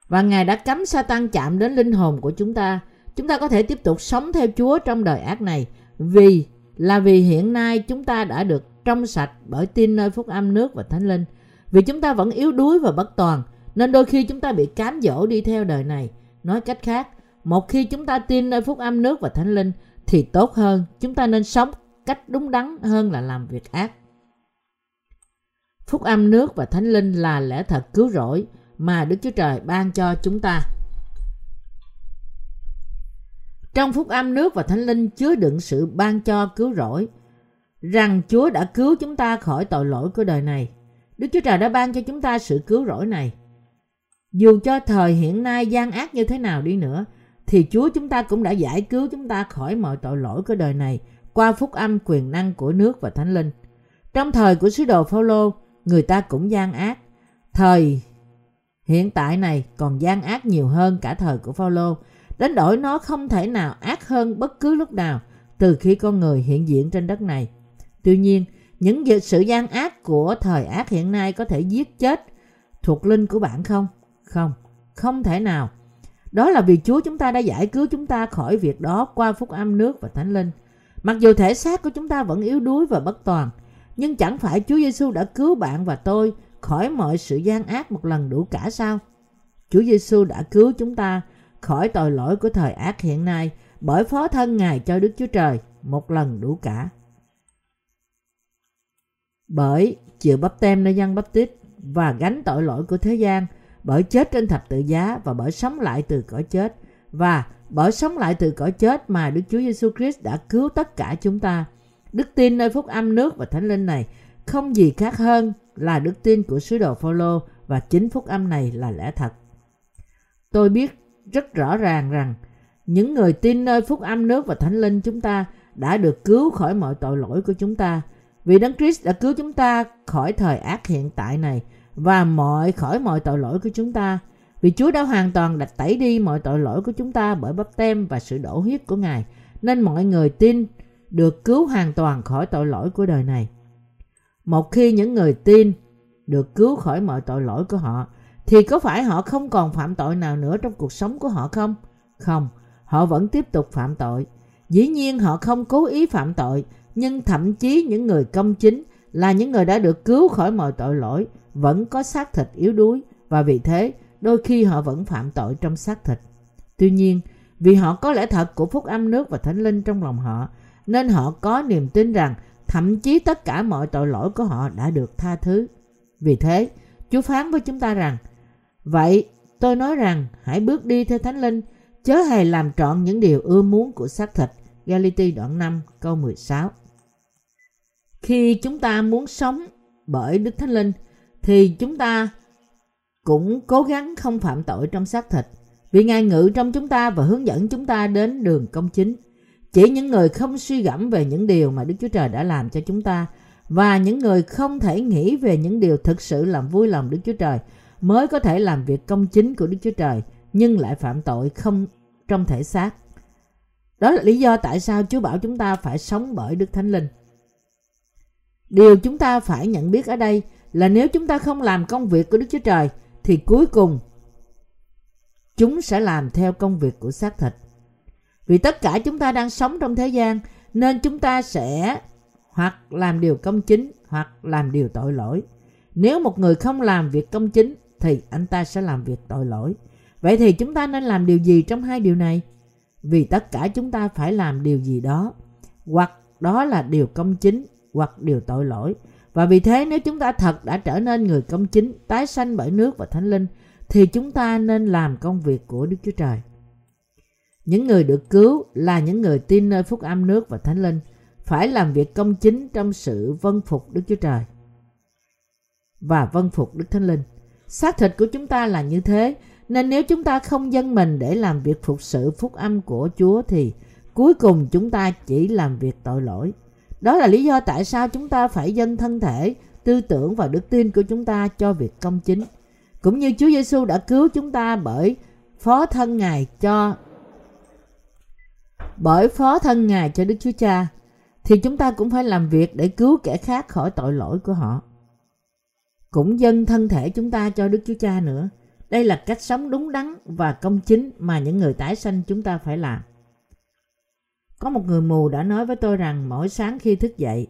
Speaker 1: Và Ngài đã cấm Satan chạm đến linh hồn của chúng ta. Chúng ta có thể tiếp tục sống theo Chúa trong đời ác này vì là vì hiện nay chúng ta đã được trong sạch bởi tin nơi phúc âm nước và thánh linh. Vì chúng ta vẫn yếu đuối và bất toàn, nên đôi khi chúng ta bị cám dỗ đi theo đời này. Nói cách khác, một khi chúng ta tin nơi phúc âm nước và thánh linh, thì tốt hơn chúng ta nên sống cách đúng đắn hơn là làm việc ác. Phúc âm nước và thánh linh là lẽ thật cứu rỗi mà Đức Chúa Trời ban cho chúng ta. Trong phúc âm nước và thánh linh chứa đựng sự ban cho cứu rỗi, rằng Chúa đã cứu chúng ta khỏi tội lỗi của đời này. Đức Chúa Trời đã ban cho chúng ta sự cứu rỗi này. Dù cho thời hiện nay gian ác như thế nào đi nữa, thì Chúa chúng ta cũng đã giải cứu chúng ta khỏi mọi tội lỗi của đời này qua phúc âm quyền năng của nước và thánh linh. Trong thời của sứ đồ Phaolô, người ta cũng gian ác. Thời hiện tại này còn gian ác nhiều hơn cả thời của Phaolô, đến đổi nó không thể nào ác hơn bất cứ lúc nào từ khi con người hiện diện trên đất này. Tuy nhiên, những sự gian ác của thời ác hiện nay có thể giết chết thuộc linh của bạn không? Không, không thể nào. Đó là vì Chúa chúng ta đã giải cứu chúng ta khỏi việc đó qua phúc âm nước và thánh linh. Mặc dù thể xác của chúng ta vẫn yếu đuối và bất toàn, nhưng chẳng phải Chúa Giêsu đã cứu bạn và tôi khỏi mọi sự gian ác một lần đủ cả sao? Chúa Giêsu đã cứu chúng ta khỏi tội lỗi của thời ác hiện nay bởi phó thân Ngài cho Đức Chúa Trời một lần đủ cả bởi chịu bắp tem nơi dân bắp tít và gánh tội lỗi của thế gian bởi chết trên thập tự giá và bởi sống lại từ cõi chết và bởi sống lại từ cõi chết mà Đức Chúa Giêsu Christ đã cứu tất cả chúng ta. Đức tin nơi phúc âm nước và thánh linh này không gì khác hơn là đức tin của sứ đồ Phaolô và chính phúc âm này là lẽ thật. Tôi biết rất rõ ràng rằng những người tin nơi phúc âm nước và thánh linh chúng ta đã được cứu khỏi mọi tội lỗi của chúng ta vì Đấng Christ đã cứu chúng ta khỏi thời ác hiện tại này và mọi khỏi mọi tội lỗi của chúng ta. Vì Chúa đã hoàn toàn đặt tẩy đi mọi tội lỗi của chúng ta bởi bắp tem và sự đổ huyết của Ngài, nên mọi người tin được cứu hoàn toàn khỏi tội lỗi của đời này. Một khi những người tin được cứu khỏi mọi tội lỗi của họ, thì có phải họ không còn phạm tội nào nữa trong cuộc sống của họ không? Không, họ vẫn tiếp tục phạm tội. Dĩ nhiên họ không cố ý phạm tội, nhưng thậm chí những người công chính là những người đã được cứu khỏi mọi tội lỗi vẫn có xác thịt yếu đuối và vì thế đôi khi họ vẫn phạm tội trong xác thịt. Tuy nhiên, vì họ có lẽ thật của phúc âm nước và thánh linh trong lòng họ, nên họ có niềm tin rằng thậm chí tất cả mọi tội lỗi của họ đã được tha thứ. Vì thế, Chúa phán với chúng ta rằng, Vậy tôi nói rằng hãy bước đi theo thánh linh, chớ hề làm trọn những điều ưa muốn của xác thịt. Galati đoạn 5 câu 16 khi chúng ta muốn sống bởi Đức Thánh Linh thì chúng ta cũng cố gắng không phạm tội trong xác thịt vì Ngài ngự trong chúng ta và hướng dẫn chúng ta đến đường công chính. Chỉ những người không suy gẫm về những điều mà Đức Chúa Trời đã làm cho chúng ta, và những người không thể nghĩ về những điều thực sự làm vui lòng Đức Chúa Trời mới có thể làm việc công chính của Đức Chúa Trời, nhưng lại phạm tội không trong thể xác. Đó là lý do tại sao Chúa bảo chúng ta phải sống bởi Đức Thánh Linh. Điều chúng ta phải nhận biết ở đây là nếu chúng ta không làm công việc của Đức Chúa Trời, thì cuối cùng chúng sẽ làm theo công việc của xác thịt. Vì tất cả chúng ta đang sống trong thế gian nên chúng ta sẽ hoặc làm điều công chính hoặc làm điều tội lỗi. Nếu một người không làm việc công chính thì anh ta sẽ làm việc tội lỗi. Vậy thì chúng ta nên làm điều gì trong hai điều này? Vì tất cả chúng ta phải làm điều gì đó hoặc đó là điều công chính hoặc điều tội lỗi. Và vì thế nếu chúng ta thật đã trở nên người công chính, tái sanh bởi nước và thánh linh, thì chúng ta nên làm công việc của Đức Chúa Trời. Những người được cứu là những người tin nơi phúc âm nước và thánh linh, phải làm việc công chính trong sự vân phục Đức Chúa Trời và vân phục Đức Thánh Linh. Xác thịt của chúng ta là như thế, nên nếu chúng ta không dân mình để làm việc phục sự phúc âm của Chúa thì cuối cùng chúng ta chỉ làm việc tội lỗi. Đó là lý do tại sao chúng ta phải dâng thân thể, tư tưởng và đức tin của chúng ta cho việc công chính. Cũng như Chúa Giêsu đã cứu chúng ta bởi phó thân Ngài cho bởi phó thân Ngài cho Đức Chúa Cha thì chúng ta cũng phải làm việc để cứu kẻ khác khỏi tội lỗi của họ. Cũng dâng thân thể chúng ta cho Đức Chúa Cha nữa. Đây là cách sống đúng đắn và công chính mà những người tái sanh chúng ta phải làm. Có một người mù đã nói với tôi rằng mỗi sáng khi thức dậy,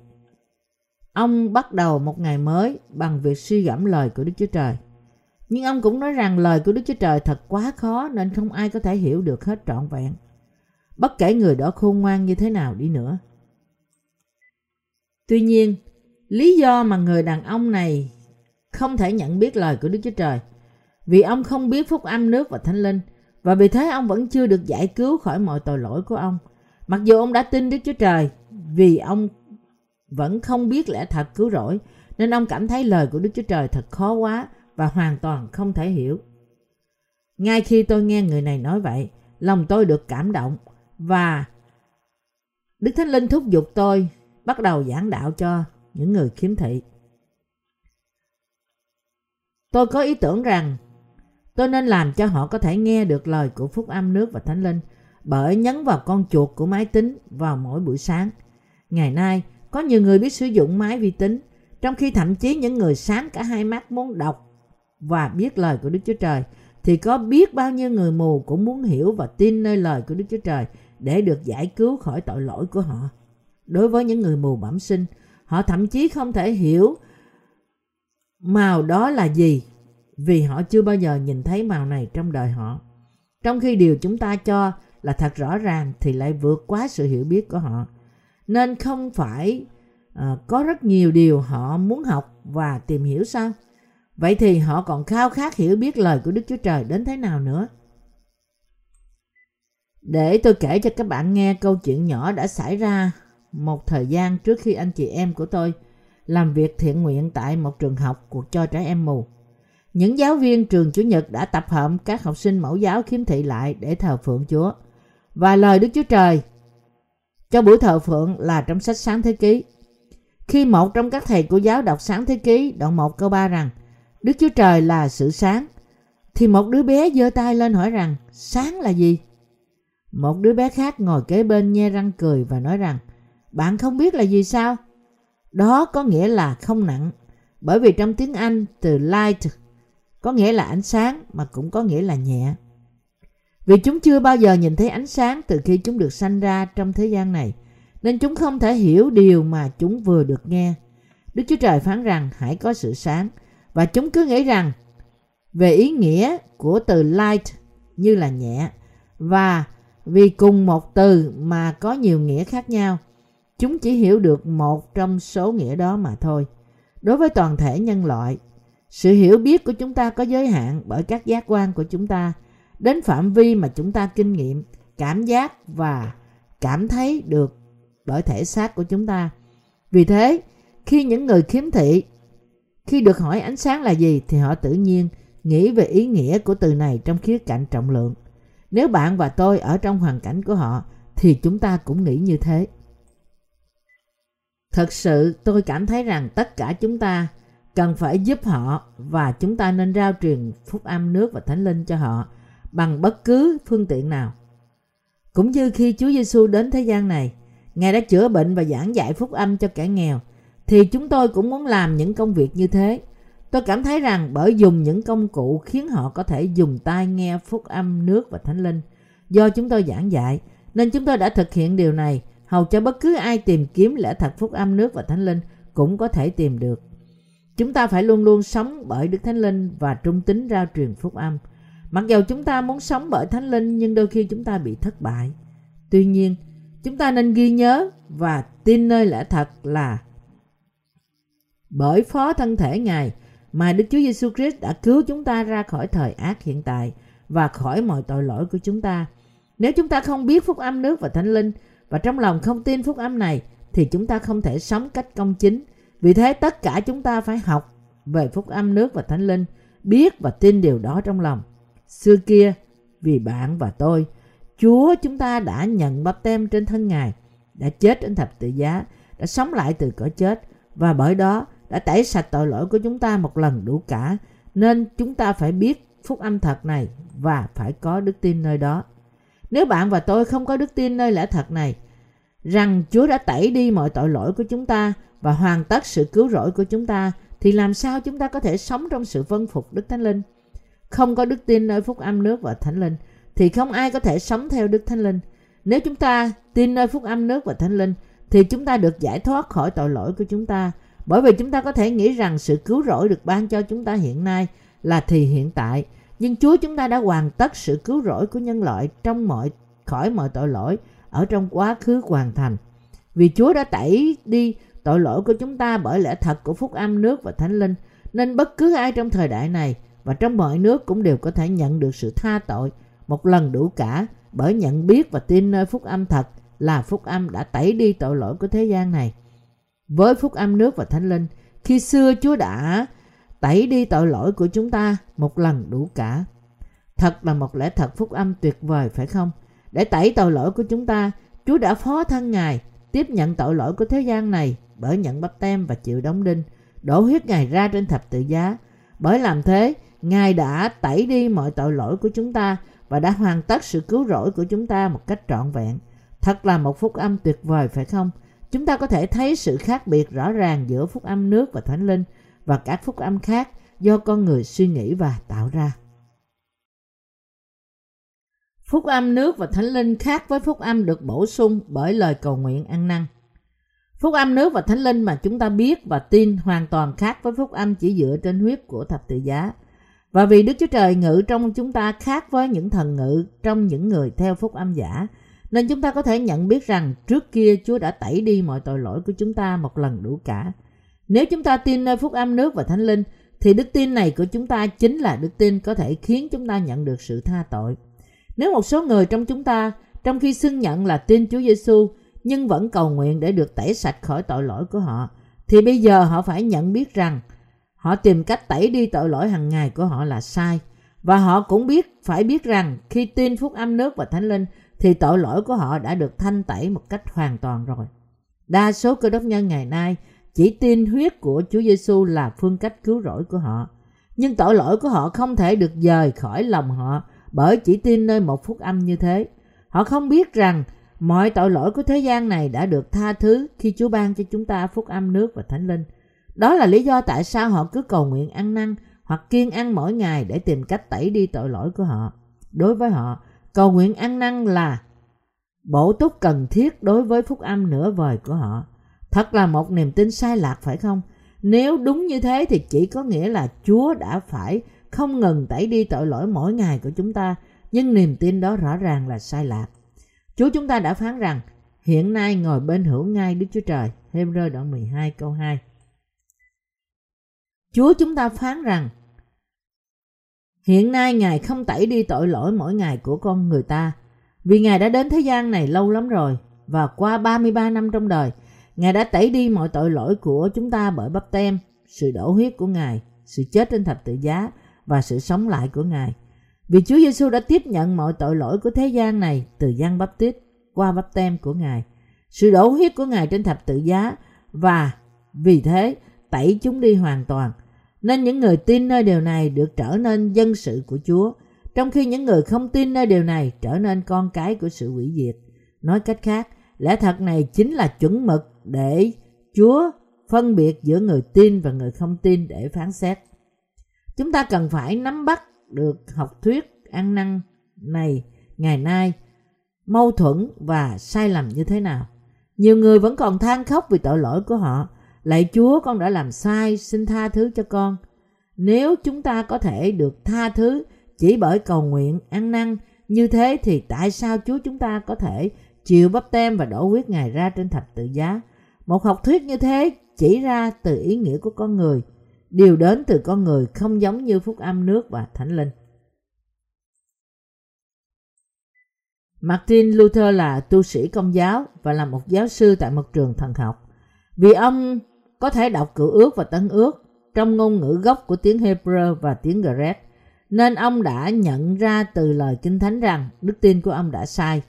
Speaker 1: ông bắt đầu một ngày mới bằng việc suy gẫm lời của Đức Chúa Trời. Nhưng ông cũng nói rằng lời của Đức Chúa Trời thật quá khó nên không ai có thể hiểu được hết trọn vẹn. Bất kể người đó khôn ngoan như thế nào đi nữa. Tuy nhiên, lý do mà người đàn ông này không thể nhận biết lời của Đức Chúa Trời vì ông không biết phúc âm nước và thánh linh và vì thế ông vẫn chưa được giải cứu khỏi mọi tội lỗi của ông. Mặc dù ông đã tin Đức Chúa Trời vì ông vẫn không biết lẽ thật cứu rỗi nên ông cảm thấy lời của Đức Chúa Trời thật khó quá và hoàn toàn không thể hiểu. Ngay khi tôi nghe người này nói vậy, lòng tôi được cảm động và Đức Thánh Linh thúc giục tôi bắt đầu giảng đạo cho những người khiếm thị. Tôi có ý tưởng rằng tôi nên làm cho họ có thể nghe được lời của Phúc Âm nước và Thánh Linh bởi nhấn vào con chuột của máy tính vào mỗi buổi sáng. Ngày nay, có nhiều người biết sử dụng máy vi tính, trong khi thậm chí những người sáng cả hai mắt muốn đọc và biết lời của Đức Chúa Trời, thì có biết bao nhiêu người mù cũng muốn hiểu và tin nơi lời của Đức Chúa Trời để được giải cứu khỏi tội lỗi của họ. Đối với những người mù bẩm sinh, họ thậm chí không thể hiểu màu đó là gì vì họ chưa bao giờ nhìn thấy màu này trong đời họ. Trong khi điều chúng ta cho là thật rõ ràng thì lại vượt quá sự hiểu biết của họ. Nên không phải à, có rất nhiều điều họ muốn học và tìm hiểu sao? Vậy thì họ còn khao khát hiểu biết lời của Đức Chúa Trời đến thế nào nữa? Để tôi kể cho các bạn nghe câu chuyện nhỏ đã xảy ra một thời gian trước khi anh chị em của tôi làm việc thiện nguyện tại một trường học của cho trẻ em mù. Những giáo viên trường Chủ nhật đã tập hợp các học sinh mẫu giáo khiếm thị lại để thờ phượng Chúa. Và lời Đức Chúa Trời cho buổi thờ phượng là trong sách Sáng Thế Ký. Khi một trong các thầy của giáo đọc Sáng Thế Ký đoạn 1 câu 3 rằng Đức Chúa Trời là sự sáng, thì một đứa bé giơ tay lên hỏi rằng sáng là gì? Một đứa bé khác ngồi kế bên nhe răng cười và nói rằng bạn không biết là gì sao? Đó có nghĩa là không nặng, bởi vì trong tiếng Anh từ light có nghĩa là ánh sáng mà cũng có nghĩa là nhẹ. Vì chúng chưa bao giờ nhìn thấy ánh sáng từ khi chúng được sanh ra trong thế gian này, nên chúng không thể hiểu điều mà chúng vừa được nghe. Đức Chúa Trời phán rằng hãy có sự sáng, và chúng cứ nghĩ rằng về ý nghĩa của từ light như là nhẹ, và vì cùng một từ mà có nhiều nghĩa khác nhau, chúng chỉ hiểu được một trong số nghĩa đó mà thôi. Đối với toàn thể nhân loại, sự hiểu biết của chúng ta có giới hạn bởi các giác quan của chúng ta đến phạm vi mà chúng ta kinh nghiệm, cảm giác và cảm thấy được bởi thể xác của chúng ta. Vì thế, khi những người khiếm thị khi được hỏi ánh sáng là gì thì họ tự nhiên nghĩ về ý nghĩa của từ này trong khía cạnh trọng lượng. Nếu bạn và tôi ở trong hoàn cảnh của họ thì chúng ta cũng nghĩ như thế. Thật sự tôi cảm thấy rằng tất cả chúng ta cần phải giúp họ và chúng ta nên rao truyền phúc âm nước và thánh linh cho họ bằng bất cứ phương tiện nào. Cũng như khi Chúa Giêsu đến thế gian này, Ngài đã chữa bệnh và giảng dạy phúc âm cho kẻ nghèo, thì chúng tôi cũng muốn làm những công việc như thế. Tôi cảm thấy rằng bởi dùng những công cụ khiến họ có thể dùng tai nghe phúc âm nước và thánh linh do chúng tôi giảng dạy, nên chúng tôi đã thực hiện điều này hầu cho bất cứ ai tìm kiếm lẽ thật phúc âm nước và thánh linh cũng có thể tìm được. Chúng ta phải luôn luôn sống bởi Đức Thánh Linh và trung tín rao truyền phúc âm. Mặc dù chúng ta muốn sống bởi Thánh Linh nhưng đôi khi chúng ta bị thất bại. Tuy nhiên, chúng ta nên ghi nhớ và tin nơi lẽ thật là bởi phó thân thể Ngài mà Đức Chúa Giêsu Christ đã cứu chúng ta ra khỏi thời ác hiện tại và khỏi mọi tội lỗi của chúng ta. Nếu chúng ta không biết phúc âm nước và thánh linh và trong lòng không tin phúc âm này thì chúng ta không thể sống cách công chính. Vì thế tất cả chúng ta phải học về phúc âm nước và thánh linh, biết và tin điều đó trong lòng. Xưa kia, vì bạn và tôi, Chúa chúng ta đã nhận bắp tem trên thân Ngài, đã chết trên thập tự giá, đã sống lại từ cõi chết và bởi đó đã tẩy sạch tội lỗi của chúng ta một lần đủ cả. Nên chúng ta phải biết phúc âm thật này và phải có đức tin nơi đó. Nếu bạn và tôi không có đức tin nơi lẽ thật này, rằng Chúa đã tẩy đi mọi tội lỗi của chúng ta và hoàn tất sự cứu rỗi của chúng ta, thì làm sao chúng ta có thể sống trong sự vân phục Đức Thánh Linh? Không có đức tin nơi phúc âm nước và Thánh Linh, thì không ai có thể sống theo Đức Thánh Linh. Nếu chúng ta tin nơi phúc âm nước và Thánh Linh, thì chúng ta được giải thoát khỏi tội lỗi của chúng ta. Bởi vì chúng ta có thể nghĩ rằng sự cứu rỗi được ban cho chúng ta hiện nay là thì hiện tại, nhưng Chúa chúng ta đã hoàn tất sự cứu rỗi của nhân loại trong mọi khỏi mọi tội lỗi ở trong quá khứ hoàn thành. Vì Chúa đã tẩy đi tội lỗi của chúng ta bởi lẽ thật của phúc âm nước và thánh linh, nên bất cứ ai trong thời đại này và trong mọi nước cũng đều có thể nhận được sự tha tội một lần đủ cả bởi nhận biết và tin nơi phúc âm thật là phúc âm đã tẩy đi tội lỗi của thế gian này. Với phúc âm nước và thánh linh, khi xưa Chúa đã tẩy đi tội lỗi của chúng ta một lần đủ cả. Thật là một lẽ thật phúc âm tuyệt vời phải không? Để tẩy tội lỗi của chúng ta, Chúa đã phó thân Ngài tiếp nhận tội lỗi của thế gian này bởi nhận bắp tem và chịu đóng đinh, đổ huyết Ngài ra trên thập tự giá. Bởi làm thế, Ngài đã tẩy đi mọi tội lỗi của chúng ta và đã hoàn tất sự cứu rỗi của chúng ta một cách trọn vẹn. Thật là một phúc âm tuyệt vời phải không? Chúng ta có thể thấy sự khác biệt rõ ràng giữa phúc âm nước và thánh linh và các phúc âm khác do con người suy nghĩ và tạo ra. Phúc âm nước và thánh linh khác với phúc âm được bổ sung bởi lời cầu nguyện ăn năn. Phúc âm nước và thánh linh mà chúng ta biết và tin hoàn toàn khác với phúc âm chỉ dựa trên huyết của thập tự giá. Và vì Đức Chúa Trời ngự trong chúng ta khác với những thần ngự trong những người theo phúc âm giả, nên chúng ta có thể nhận biết rằng trước kia Chúa đã tẩy đi mọi tội lỗi của chúng ta một lần đủ cả. Nếu chúng ta tin nơi phúc âm nước và thánh linh, thì đức tin này của chúng ta chính là đức tin có thể khiến chúng ta nhận được sự tha tội. Nếu một số người trong chúng ta, trong khi xưng nhận là tin Chúa Giêsu nhưng vẫn cầu nguyện để được tẩy sạch khỏi tội lỗi của họ, thì bây giờ họ phải nhận biết rằng họ tìm cách tẩy đi tội lỗi hàng ngày của họ là sai. Và họ cũng biết phải biết rằng khi tin phúc âm nước và thánh linh thì tội lỗi của họ đã được thanh tẩy một cách hoàn toàn rồi. Đa số cơ đốc nhân ngày nay chỉ tin huyết của Chúa Giêsu là phương cách cứu rỗi của họ. Nhưng tội lỗi của họ không thể được dời khỏi lòng họ bởi chỉ tin nơi một phúc âm như thế. Họ không biết rằng mọi tội lỗi của thế gian này đã được tha thứ khi Chúa ban cho chúng ta phúc âm nước và thánh linh. Đó là lý do tại sao họ cứ cầu nguyện ăn năn hoặc kiên ăn mỗi ngày để tìm cách tẩy đi tội lỗi của họ. Đối với họ, cầu nguyện ăn năn là bổ túc cần thiết đối với phúc âm nửa vời của họ. Thật là một niềm tin sai lạc phải không? Nếu đúng như thế thì chỉ có nghĩa là Chúa đã phải không ngừng tẩy đi tội lỗi mỗi ngày của chúng ta, nhưng niềm tin đó rõ ràng là sai lạc. Chúa chúng ta đã phán rằng, hiện nay ngồi bên hữu ngai Đức Chúa Trời. Hebrew đoạn 12 câu 2. Chúa chúng ta phán rằng, hiện nay Ngài không tẩy đi tội lỗi mỗi ngày của con người ta, vì Ngài đã đến thế gian này lâu lắm rồi, và qua 33 năm trong đời, Ngài đã tẩy đi mọi tội lỗi của chúng ta bởi bắp tem, sự đổ huyết của Ngài, sự chết trên thập tự giá và sự sống lại của Ngài. Vì Chúa Giêsu đã tiếp nhận mọi tội lỗi của thế gian này từ gian bắp tít qua bắp tem của Ngài, sự đổ huyết của Ngài trên thập tự giá và vì thế tẩy chúng đi hoàn toàn. Nên những người tin nơi điều này được trở nên dân sự của Chúa, trong khi những người không tin nơi điều này trở nên con cái của sự hủy diệt. Nói cách khác, lẽ thật này chính là chuẩn mực để Chúa phân biệt giữa người tin và người không tin để phán xét. Chúng ta cần phải nắm bắt được học thuyết ăn năn này ngày nay mâu thuẫn và sai lầm như thế nào. Nhiều người vẫn còn than khóc vì tội lỗi của họ. Lạy Chúa con đã làm sai, xin tha thứ cho con. Nếu chúng ta có thể được tha thứ chỉ bởi cầu nguyện, ăn năn như thế thì tại sao Chúa chúng ta có thể chịu bắp tem và đổ huyết Ngài ra trên thập tự giá? Một học thuyết như thế chỉ ra từ ý nghĩa của con người, điều đến từ con người không giống như phúc âm nước và thánh linh. Martin Luther là tu sĩ công giáo và là một giáo sư tại một trường thần học. Vì ông có thể đọc cựu ước và tân ước trong ngôn ngữ gốc của tiếng Hebrew và tiếng Gret, nên ông đã nhận ra từ lời Kinh Thánh rằng đức tin của ông đã sai.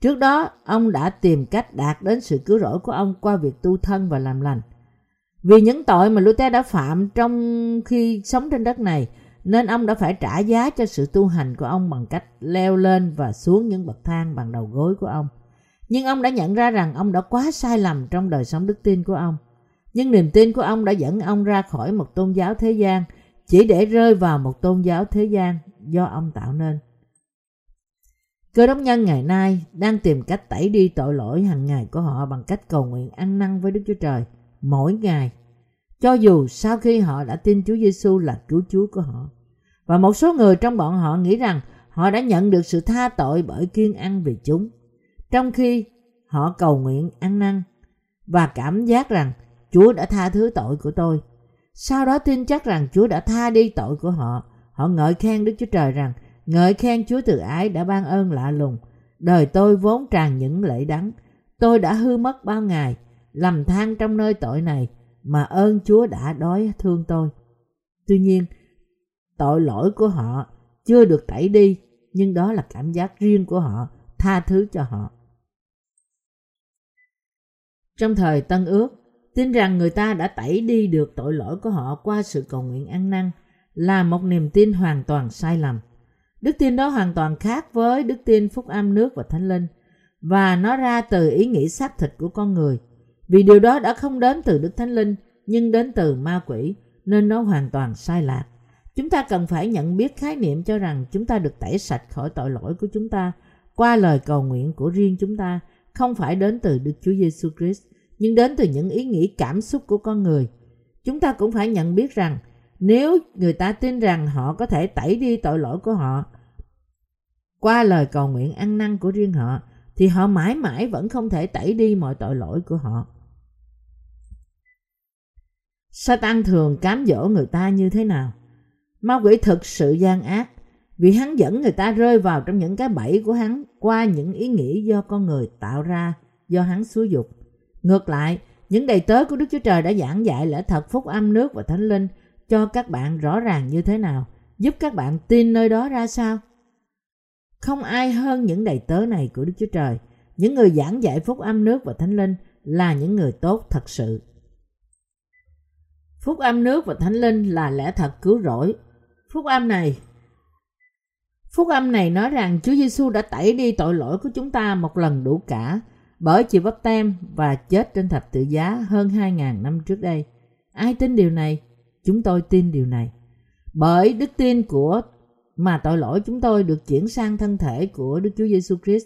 Speaker 1: Trước đó, ông đã tìm cách đạt đến sự cứu rỗi của ông qua việc tu thân và làm lành. Vì những tội mà Luther đã phạm trong khi sống trên đất này, nên ông đã phải trả giá cho sự tu hành của ông bằng cách leo lên và xuống những bậc thang bằng đầu gối của ông. Nhưng ông đã nhận ra rằng ông đã quá sai lầm trong đời sống đức tin của ông. Nhưng niềm tin của ông đã dẫn ông ra khỏi một tôn giáo thế gian chỉ để rơi vào một tôn giáo thế gian do ông tạo nên. Cơ đốc nhân ngày nay đang tìm cách tẩy đi tội lỗi hàng ngày của họ bằng cách cầu nguyện ăn năn với Đức Chúa Trời mỗi ngày, cho dù sau khi họ đã tin Chúa Giêsu là cứu Chúa của họ. Và một số người trong bọn họ nghĩ rằng họ đã nhận được sự tha tội bởi kiên ăn vì chúng, trong khi họ cầu nguyện ăn năn và cảm giác rằng Chúa đã tha thứ tội của tôi. Sau đó tin chắc rằng Chúa đã tha đi tội của họ. Họ ngợi khen Đức Chúa Trời rằng ngợi khen Chúa từ ái đã ban ơn lạ lùng. Đời tôi vốn tràn những lễ đắng. Tôi đã hư mất bao ngày, lầm than trong nơi tội này, mà ơn Chúa đã đói thương tôi. Tuy nhiên, tội lỗi của họ chưa được tẩy đi, nhưng đó là cảm giác riêng của họ, tha thứ cho họ. Trong thời Tân Ước, tin rằng người ta đã tẩy đi được tội lỗi của họ qua sự cầu nguyện ăn năn là một niềm tin hoàn toàn sai lầm. Đức tin đó hoàn toàn khác với đức tin phúc âm nước và thánh linh và nó ra từ ý nghĩ xác thịt của con người. Vì điều đó đã không đến từ Đức Thánh Linh nhưng đến từ ma quỷ nên nó hoàn toàn sai lạc. Chúng ta cần phải nhận biết khái niệm cho rằng chúng ta được tẩy sạch khỏi tội lỗi của chúng ta qua lời cầu nguyện của riêng chúng ta, không phải đến từ Đức Chúa Giêsu Christ, nhưng đến từ những ý nghĩ cảm xúc của con người. Chúng ta cũng phải nhận biết rằng nếu người ta tin rằng họ có thể tẩy đi tội lỗi của họ qua lời cầu nguyện ăn năn của riêng họ, thì họ mãi mãi vẫn không thể tẩy đi mọi tội lỗi của họ. Satan thường cám dỗ người ta như thế nào? Ma quỷ thực sự gian ác vì hắn dẫn người ta rơi vào trong những cái bẫy của hắn qua những ý nghĩ do con người tạo ra do hắn xúi dục. Ngược lại, những đầy tớ của Đức Chúa Trời đã giảng dạy lẽ thật phúc âm nước và thánh linh cho các bạn rõ ràng như thế nào, giúp các bạn tin nơi đó ra sao. Không ai hơn những đầy tớ này của Đức Chúa Trời. Những người giảng dạy phúc âm nước và thánh linh là những người tốt thật sự. Phúc âm nước và thánh linh là lẽ thật cứu rỗi. Phúc âm này Phúc âm này nói rằng Chúa Giêsu đã tẩy đi tội lỗi của chúng ta một lần đủ cả bởi chịu bắp tem và chết trên thập tự giá hơn 2.000 năm trước đây. Ai tin điều này? Chúng tôi tin điều này. Bởi đức tin của mà tội lỗi chúng tôi được chuyển sang thân thể của Đức Chúa Giêsu Christ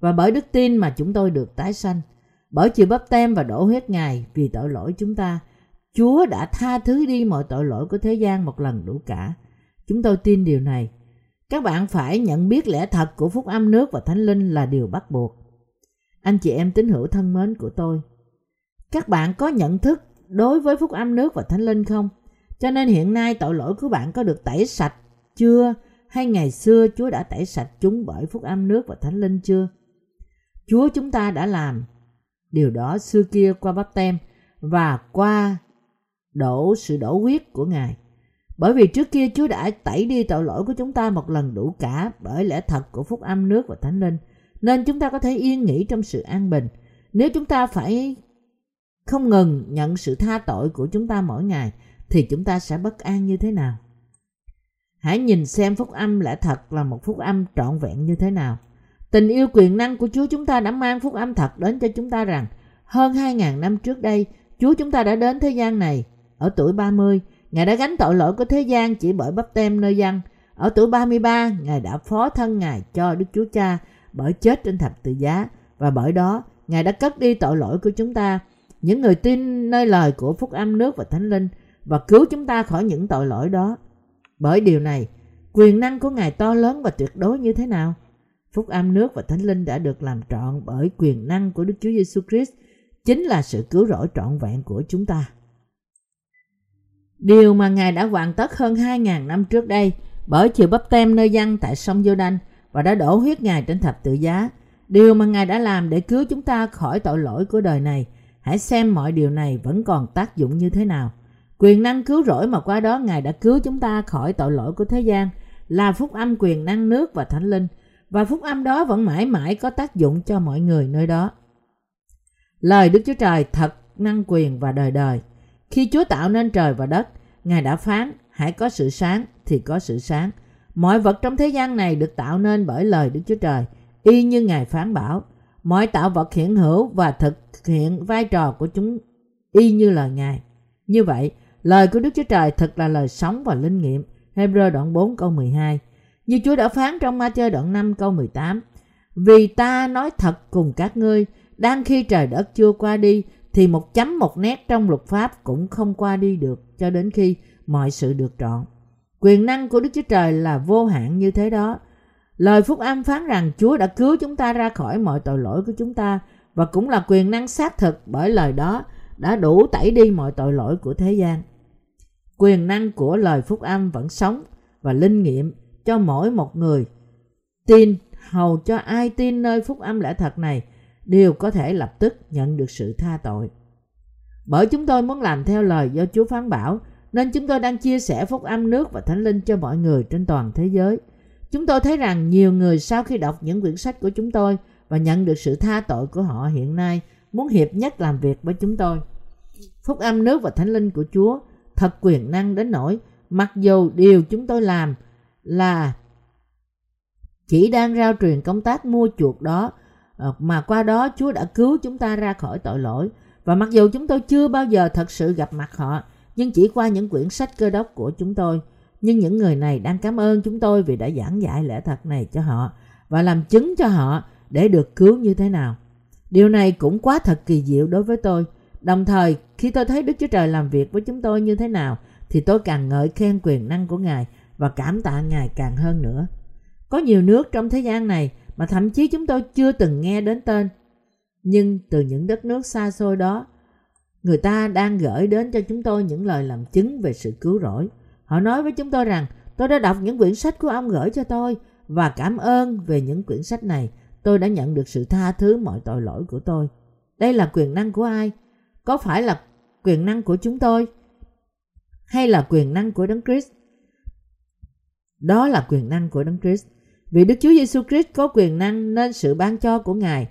Speaker 1: và bởi đức tin mà chúng tôi được tái sanh. Bởi chịu bắp tem và đổ huyết Ngài vì tội lỗi chúng ta, Chúa đã tha thứ đi mọi tội lỗi của thế gian một lần đủ cả. Chúng tôi tin điều này. Các bạn phải nhận biết lẽ thật của phúc âm nước và thánh linh là điều bắt buộc. Anh chị em tín hữu thân mến của tôi, các bạn có nhận thức đối với phúc âm nước và thánh linh không? Cho nên hiện nay tội lỗi của bạn có được tẩy sạch chưa? Hay ngày xưa Chúa đã tẩy sạch chúng bởi phúc âm nước và thánh linh chưa? Chúa chúng ta đã làm điều đó xưa kia qua bắp tem và qua đổ sự đổ huyết của Ngài. Bởi vì trước kia Chúa đã tẩy đi tội lỗi của chúng ta một lần đủ cả bởi lẽ thật của phúc âm nước và thánh linh. Nên chúng ta có thể yên nghỉ trong sự an bình. Nếu chúng ta phải không ngừng nhận sự tha tội của chúng ta mỗi ngày thì chúng ta sẽ bất an như thế nào? Hãy nhìn xem phúc âm lẽ thật là một phúc âm trọn vẹn như thế nào. Tình yêu quyền năng của Chúa chúng ta đã mang phúc âm thật đến cho chúng ta rằng hơn 2.000 năm trước đây, Chúa chúng ta đã đến thế gian này. Ở tuổi 30, Ngài đã gánh tội lỗi của thế gian chỉ bởi bắp tem nơi dân. Ở tuổi 33, Ngài đã phó thân Ngài cho Đức Chúa Cha bởi chết trên thập tự giá và bởi đó Ngài đã cất đi tội lỗi của chúng ta. Những người tin nơi lời của phúc âm nước và thánh linh và cứu chúng ta khỏi những tội lỗi đó. Bởi điều này, quyền năng của Ngài to lớn và tuyệt đối như thế nào? Phúc âm nước và thánh linh đã được làm trọn bởi quyền năng của Đức Chúa Giêsu Christ chính là sự cứu rỗi trọn vẹn của chúng ta. Điều mà Ngài đã hoàn tất hơn 2.000 năm trước đây bởi chiều bắp tem nơi dân tại sông Giô-đanh và đã đổ huyết Ngài trên thập tự giá. Điều mà Ngài đã làm để cứu chúng ta khỏi tội lỗi của đời này, hãy xem mọi điều này vẫn còn tác dụng như thế nào. Quyền năng cứu rỗi mà qua đó Ngài đã cứu chúng ta khỏi tội lỗi của thế gian là phúc âm quyền năng nước và thánh linh và phúc âm đó vẫn mãi mãi có tác dụng cho mọi người nơi đó. Lời Đức Chúa Trời thật năng quyền và đời đời. Khi Chúa tạo nên trời và đất, Ngài đã phán hãy có sự sáng thì có sự sáng. Mọi vật trong thế gian này được tạo nên bởi lời Đức Chúa Trời, y như Ngài phán bảo. Mọi tạo vật hiện hữu và thực hiện vai trò của chúng y như lời Ngài. Như vậy, lời của Đức Chúa Trời thật là lời sống và linh nghiệm. Hebrew đoạn 4 câu 12 Như Chúa đã phán trong ma chơi đoạn 5 câu 18 Vì ta nói thật cùng các ngươi, đang khi trời đất chưa qua đi, thì một chấm một nét trong luật pháp cũng không qua đi được cho đến khi mọi sự được trọn. Quyền năng của Đức Chúa Trời là vô hạn như thế đó. Lời phúc âm phán rằng Chúa đã cứu chúng ta ra khỏi mọi tội lỗi của chúng ta và cũng là quyền năng xác thực bởi lời đó đã đủ tẩy đi mọi tội lỗi của thế gian. Quyền năng của lời phúc âm vẫn sống và linh nghiệm cho mỗi một người tin hầu cho ai tin nơi phúc âm lẽ thật này đều có thể lập tức nhận được sự tha tội. Bởi chúng tôi muốn làm theo lời do Chúa phán bảo nên chúng tôi đang chia sẻ phúc âm nước và thánh linh cho mọi người trên toàn thế giới. Chúng tôi thấy rằng nhiều người sau khi đọc những quyển sách của chúng tôi và nhận được sự tha tội của họ hiện nay muốn hiệp nhất làm việc với chúng tôi. Phúc âm nước và thánh linh của Chúa thật quyền năng đến nỗi mặc dù điều chúng tôi làm là chỉ đang rao truyền công tác mua chuộc đó ờ, mà qua đó Chúa đã cứu chúng ta ra khỏi tội lỗi và mặc dù chúng tôi chưa bao giờ thật sự gặp mặt họ nhưng chỉ qua những quyển sách cơ đốc của chúng tôi. Nhưng những người này đang cảm ơn chúng tôi vì đã giảng dạy lẽ thật này cho họ và làm chứng cho họ để được cứu như thế nào. Điều này cũng quá thật kỳ diệu đối với tôi. Đồng thời, khi tôi thấy Đức Chúa Trời làm việc với chúng tôi như thế nào, thì tôi càng ngợi khen quyền năng của Ngài và cảm tạ Ngài càng hơn nữa. Có nhiều nước trong thế gian này mà thậm chí chúng tôi chưa từng nghe đến tên. Nhưng từ những đất nước xa xôi đó, Người ta đang gửi đến cho chúng tôi những lời làm chứng về sự cứu rỗi. Họ nói với chúng tôi rằng, tôi đã đọc những quyển sách của ông gửi cho tôi và cảm ơn về những quyển sách này tôi đã nhận được sự tha thứ mọi tội lỗi của tôi. Đây là quyền năng của ai? Có phải là quyền năng của chúng tôi? Hay là quyền năng của Đấng Christ? Đó là quyền năng của Đấng Christ. Vì Đức Chúa Giêsu Christ có quyền năng nên sự ban cho của Ngài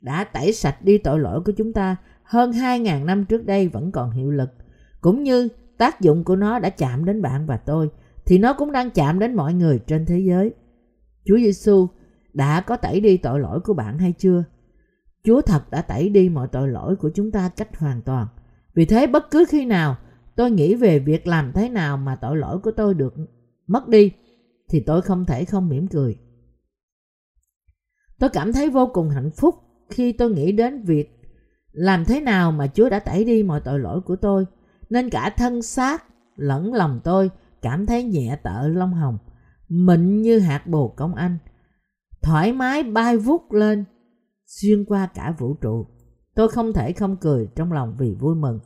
Speaker 1: đã tẩy sạch đi tội lỗi của chúng ta hơn 2.000 năm trước đây vẫn còn hiệu lực. Cũng như tác dụng của nó đã chạm đến bạn và tôi, thì nó cũng đang chạm đến mọi người trên thế giới. Chúa Giêsu đã có tẩy đi tội lỗi của bạn hay chưa? Chúa thật đã tẩy đi mọi tội lỗi của chúng ta cách hoàn toàn. Vì thế bất cứ khi nào tôi nghĩ về việc làm thế nào mà tội lỗi của tôi được mất đi, thì tôi không thể không mỉm cười. Tôi cảm thấy vô cùng hạnh phúc khi tôi nghĩ đến việc làm thế nào mà Chúa đã tẩy đi mọi tội lỗi của tôi, nên cả thân xác lẫn lòng tôi cảm thấy nhẹ tợ lông hồng, mịn như hạt bồ công anh, thoải mái bay vút lên, xuyên qua cả vũ trụ. Tôi không thể không cười trong lòng vì vui mừng.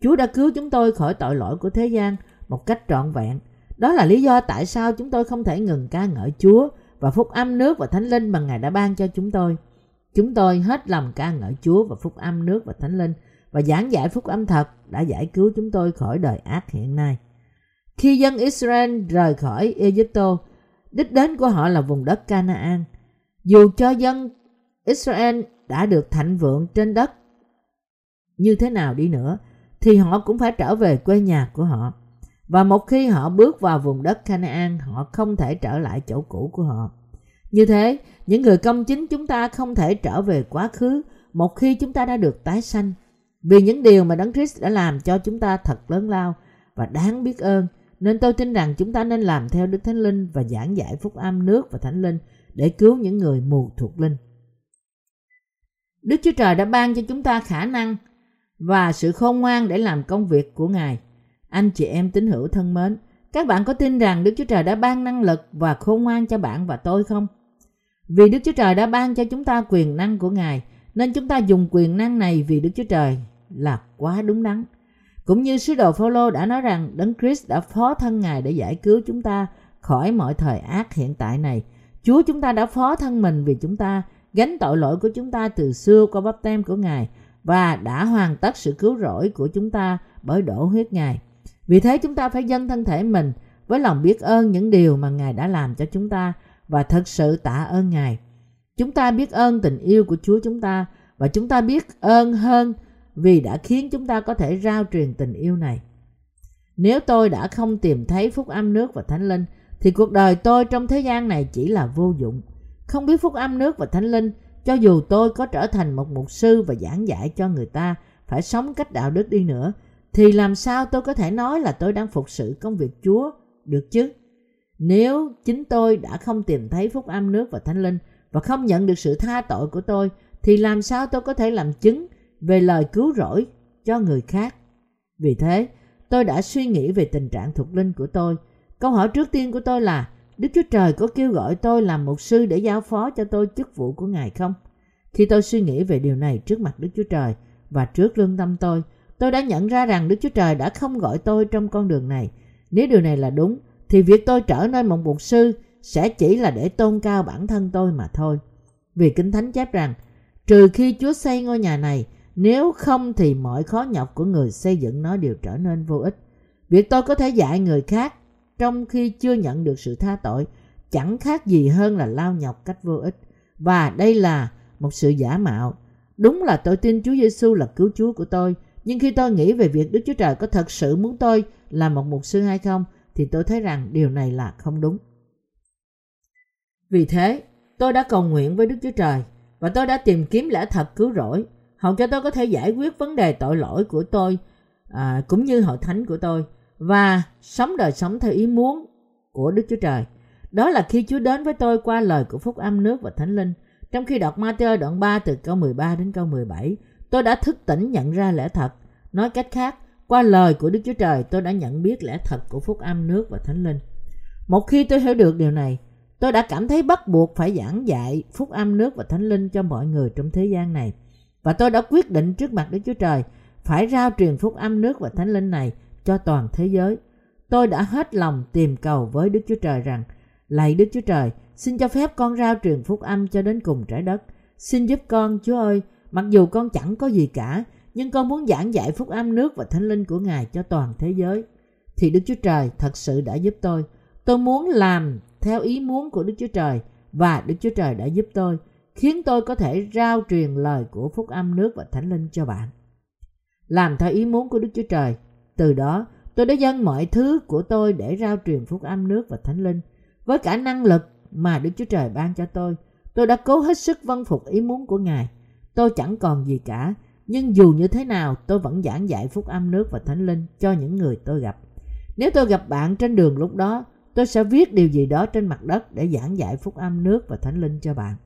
Speaker 1: Chúa đã cứu chúng tôi khỏi tội lỗi của thế gian một cách trọn vẹn. Đó là lý do tại sao chúng tôi không thể ngừng ca ngợi Chúa và phúc âm nước và thánh linh mà Ngài đã ban cho chúng tôi. Chúng tôi hết lòng ca ngợi Chúa và phúc âm nước và thánh linh và giảng giải phúc âm thật đã giải cứu chúng tôi khỏi đời ác hiện nay. Khi dân Israel rời khỏi Egypto, đích đến của họ là vùng đất Canaan. Dù cho dân Israel đã được thạnh vượng trên đất như thế nào đi nữa, thì họ cũng phải trở về quê nhà của họ. Và một khi họ bước vào vùng đất Canaan, họ không thể trở lại chỗ cũ của họ. Như thế, những người công chính chúng ta không thể trở về quá khứ một khi chúng ta đã được tái sanh. Vì những điều mà Đấng Christ đã làm cho chúng ta thật lớn lao và đáng biết ơn, nên tôi tin rằng chúng ta nên làm theo Đức Thánh Linh và giảng giải phúc âm nước và Thánh Linh để cứu những người mù thuộc linh. Đức Chúa Trời đã ban cho chúng ta khả năng và sự khôn ngoan để làm công việc của Ngài. Anh chị em tín hữu thân mến, các bạn có tin rằng Đức Chúa Trời đã ban năng lực và khôn ngoan cho bạn và tôi không? Vì Đức Chúa Trời đã ban cho chúng ta quyền năng của Ngài, nên chúng ta dùng quyền năng này vì Đức Chúa Trời là quá đúng đắn. Cũng như sứ đồ Phaolô đã nói rằng Đấng Christ đã phó thân Ngài để giải cứu chúng ta khỏi mọi thời ác hiện tại này. Chúa chúng ta đã phó thân mình vì chúng ta gánh tội lỗi của chúng ta từ xưa qua bắp tem của Ngài và đã hoàn tất sự cứu rỗi của chúng ta bởi đổ huyết Ngài. Vì thế chúng ta phải dâng thân thể mình với lòng biết ơn những điều mà Ngài đã làm cho chúng ta và thật sự tạ ơn Ngài. Chúng ta biết ơn tình yêu của Chúa chúng ta và chúng ta biết ơn hơn vì đã khiến chúng ta có thể rao truyền tình yêu này. Nếu tôi đã không tìm thấy phúc âm nước và thánh linh, thì cuộc đời tôi trong thế gian này chỉ là vô dụng. Không biết phúc âm nước và thánh linh, cho dù tôi có trở thành một mục sư và giảng dạy cho người ta phải sống cách đạo đức đi nữa, thì làm sao tôi có thể nói là tôi đang phục sự công việc Chúa được chứ? Nếu chính tôi đã không tìm thấy phúc âm nước và thánh linh và không nhận được sự tha tội của tôi thì làm sao tôi có thể làm chứng về lời cứu rỗi cho người khác? Vì thế, tôi đã suy nghĩ về tình trạng thuộc linh của tôi. Câu hỏi trước tiên của tôi là Đức Chúa Trời có kêu gọi tôi làm một sư để giao phó cho tôi chức vụ của Ngài không? Khi tôi suy nghĩ về điều này trước mặt Đức Chúa Trời và trước lương tâm tôi, tôi đã nhận ra rằng Đức Chúa Trời đã không gọi tôi trong con đường này. Nếu điều này là đúng, thì việc tôi trở nên một mục sư sẽ chỉ là để tôn cao bản thân tôi mà thôi. Vì Kinh Thánh chép rằng, trừ khi Chúa xây ngôi nhà này, nếu không thì mọi khó nhọc của người xây dựng nó đều trở nên vô ích. Việc tôi có thể dạy người khác trong khi chưa nhận được sự tha tội chẳng khác gì hơn là lao nhọc cách vô ích. Và đây là một sự giả mạo. Đúng là tôi tin Chúa Giêsu là cứu Chúa của tôi, nhưng khi tôi nghĩ về việc Đức Chúa Trời có thật sự muốn tôi là một mục sư hay không, thì tôi thấy rằng điều này là không đúng. Vì thế, tôi đã cầu nguyện với Đức Chúa Trời và tôi đã tìm kiếm lẽ thật cứu rỗi, hầu cho tôi có thể giải quyết vấn đề tội lỗi của tôi à, cũng như hội thánh của tôi và sống đời sống theo ý muốn của Đức Chúa Trời. Đó là khi Chúa đến với tôi qua lời của Phúc Âm nước và Thánh Linh. Trong khi đọc Matthew đoạn 3 từ câu 13 đến câu 17, tôi đã thức tỉnh nhận ra lẽ thật. Nói cách khác, qua lời của Đức Chúa Trời tôi đã nhận biết lẽ thật của Phúc Âm nước và Thánh Linh. Một khi tôi hiểu được điều này, tôi đã cảm thấy bắt buộc phải giảng dạy Phúc Âm nước và Thánh Linh cho mọi người trong thế gian này. Và tôi đã quyết định trước mặt Đức Chúa Trời phải rao truyền Phúc Âm nước và Thánh Linh này cho toàn thế giới. Tôi đã hết lòng tìm cầu với Đức Chúa Trời rằng, lạy Đức Chúa Trời, xin cho phép con rao truyền phúc âm cho đến cùng trái đất. Xin giúp con, Chúa ơi, mặc dù con chẳng có gì cả, nhưng con muốn giảng dạy phúc âm nước và thánh linh của Ngài cho toàn thế giới. Thì Đức Chúa Trời thật sự đã giúp tôi. Tôi muốn làm theo ý muốn của Đức Chúa Trời và Đức Chúa Trời đã giúp tôi, khiến tôi có thể rao truyền lời của phúc âm nước và thánh linh cho bạn. Làm theo ý muốn của Đức Chúa Trời từ đó, tôi đã dâng mọi thứ của tôi để rao truyền phúc âm nước và thánh linh. Với cả năng lực mà Đức Chúa Trời ban cho tôi, tôi đã cố hết sức vâng phục ý muốn của Ngài. Tôi chẳng còn gì cả, nhưng dù như thế nào tôi vẫn giảng dạy phúc âm nước và thánh linh cho những người tôi gặp. Nếu tôi gặp bạn trên đường lúc đó, tôi sẽ viết điều gì đó trên mặt đất để giảng dạy phúc âm nước và thánh linh cho bạn.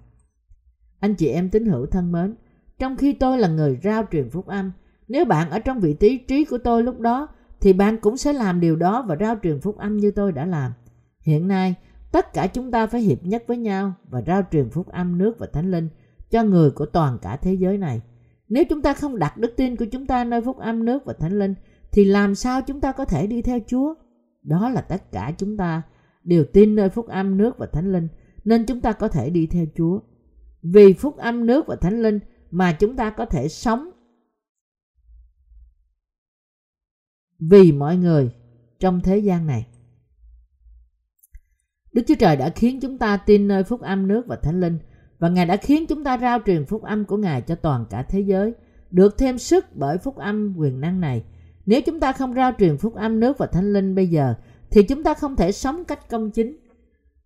Speaker 1: Anh chị em tín hữu thân mến, trong khi tôi là người rao truyền phúc âm, nếu bạn ở trong vị trí trí của tôi lúc đó, thì bạn cũng sẽ làm điều đó và rao truyền phúc âm như tôi đã làm. Hiện nay, tất cả chúng ta phải hiệp nhất với nhau và rao truyền phúc âm nước và thánh linh cho người của toàn cả thế giới này. Nếu chúng ta không đặt đức tin của chúng ta nơi phúc âm nước và thánh linh, thì làm sao chúng ta có thể đi theo Chúa? Đó là tất cả chúng ta đều tin nơi phúc âm nước và thánh linh, nên chúng ta có thể đi theo Chúa. Vì phúc âm nước và thánh linh mà chúng ta có thể sống vì mọi người trong thế gian này. Đức Chúa Trời đã khiến chúng ta tin nơi phúc âm nước và thánh linh và Ngài đã khiến chúng ta rao truyền phúc âm của Ngài cho toàn cả thế giới, được thêm sức bởi phúc âm quyền năng này. Nếu chúng ta không rao truyền phúc âm nước và thánh linh bây giờ, thì chúng ta không thể sống cách công chính.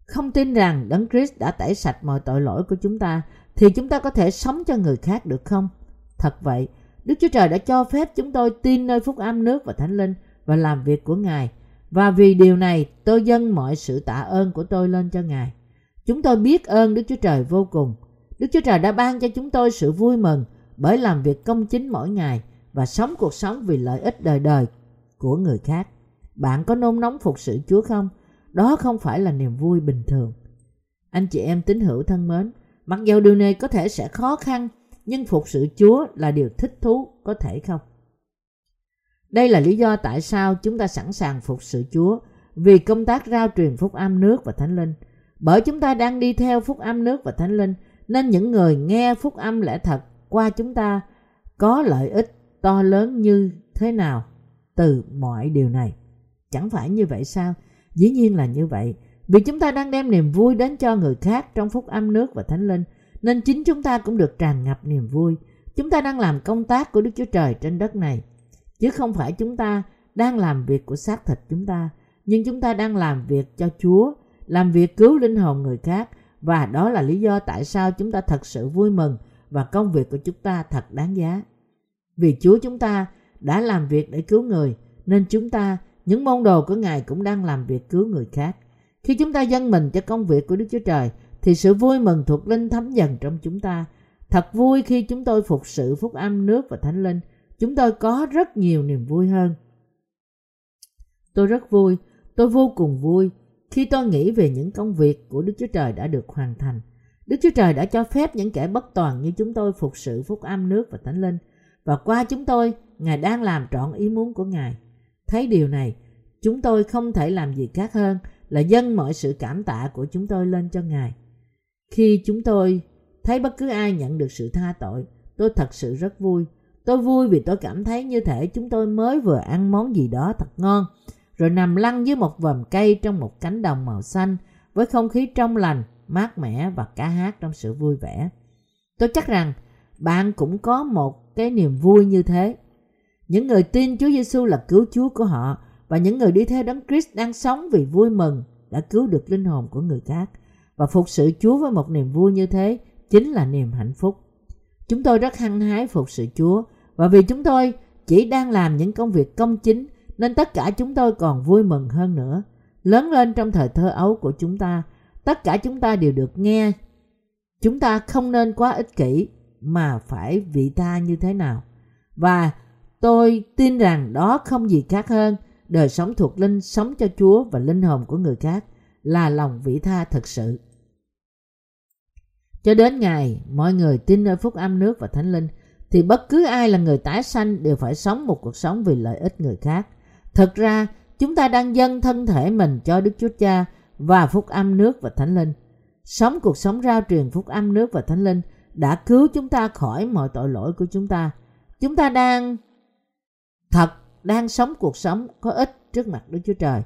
Speaker 1: Không tin rằng Đấng Christ đã tẩy sạch mọi tội lỗi của chúng ta, thì chúng ta có thể sống cho người khác được không? Thật vậy, Đức Chúa Trời đã cho phép chúng tôi tin nơi phúc âm nước và thánh linh và làm việc của Ngài. Và vì điều này tôi dâng mọi sự tạ ơn của tôi lên cho Ngài. Chúng tôi biết ơn Đức Chúa Trời vô cùng. Đức Chúa Trời đã ban cho chúng tôi sự vui mừng bởi làm việc công chính mỗi ngày và sống cuộc sống vì lợi ích đời đời của người khác. Bạn có nôn nóng phục sự Chúa không? Đó không phải là niềm vui bình thường. Anh chị em tín hữu thân mến, mặc dù điều này có thể sẽ khó khăn nhưng phục sự Chúa là điều thích thú, có thể không? Đây là lý do tại sao chúng ta sẵn sàng phục sự Chúa vì công tác rao truyền phúc âm nước và thánh linh. Bởi chúng ta đang đi theo phúc âm nước và thánh linh, nên những người nghe phúc âm lẽ thật qua chúng ta có lợi ích to lớn như thế nào từ mọi điều này. Chẳng phải như vậy sao? Dĩ nhiên là như vậy. Vì chúng ta đang đem niềm vui đến cho người khác trong phúc âm nước và thánh linh, nên chính chúng ta cũng được tràn ngập niềm vui. Chúng ta đang làm công tác của Đức Chúa Trời trên đất này, chứ không phải chúng ta đang làm việc của xác thịt chúng ta, nhưng chúng ta đang làm việc cho Chúa, làm việc cứu linh hồn người khác và đó là lý do tại sao chúng ta thật sự vui mừng và công việc của chúng ta thật đáng giá. Vì Chúa chúng ta đã làm việc để cứu người, nên chúng ta, những môn đồ của Ngài cũng đang làm việc cứu người khác. Khi chúng ta dâng mình cho công việc của Đức Chúa Trời, thì sự vui mừng thuộc linh thấm dần trong chúng ta. Thật vui khi chúng tôi phục sự phúc âm nước và thánh linh. Chúng tôi có rất nhiều niềm vui hơn. Tôi rất vui, tôi vô cùng vui khi tôi nghĩ về những công việc của Đức Chúa Trời đã được hoàn thành. Đức Chúa Trời đã cho phép những kẻ bất toàn như chúng tôi phục sự phúc âm nước và thánh linh. Và qua chúng tôi, Ngài đang làm trọn ý muốn của Ngài. Thấy điều này, chúng tôi không thể làm gì khác hơn là dâng mọi sự cảm tạ của chúng tôi lên cho Ngài. Khi chúng tôi thấy bất cứ ai nhận được sự tha tội, tôi thật sự rất vui. Tôi vui vì tôi cảm thấy như thể chúng tôi mới vừa ăn món gì đó thật ngon, rồi nằm lăn dưới một vòm cây trong một cánh đồng màu xanh với không khí trong lành, mát mẻ và ca hát trong sự vui vẻ. Tôi chắc rằng bạn cũng có một cái niềm vui như thế. Những người tin Chúa Giêsu là cứu Chúa của họ và những người đi theo Đấng Christ đang sống vì vui mừng đã cứu được linh hồn của người khác và phục sự Chúa với một niềm vui như thế chính là niềm hạnh phúc. Chúng tôi rất hăng hái phục sự Chúa và vì chúng tôi chỉ đang làm những công việc công chính nên tất cả chúng tôi còn vui mừng hơn nữa. Lớn lên trong thời thơ ấu của chúng ta, tất cả chúng ta đều được nghe. Chúng ta không nên quá ích kỷ mà phải vị tha như thế nào. Và tôi tin rằng đó không gì khác hơn đời sống thuộc linh sống cho Chúa và linh hồn của người khác là lòng vị tha thực sự. Cho đến ngày mọi người tin nơi phúc âm nước và thánh linh thì bất cứ ai là người tái sanh đều phải sống một cuộc sống vì lợi ích người khác thật ra chúng ta đang dâng thân thể mình cho Đức Chúa Cha và phúc âm nước và thánh linh. Sống cuộc sống rao truyền phúc âm nước và thánh linh đã cứu chúng ta khỏi mọi tội lỗi của chúng ta. Chúng ta đang thật đang sống cuộc sống có ích trước mặt Đức Chúa Trời.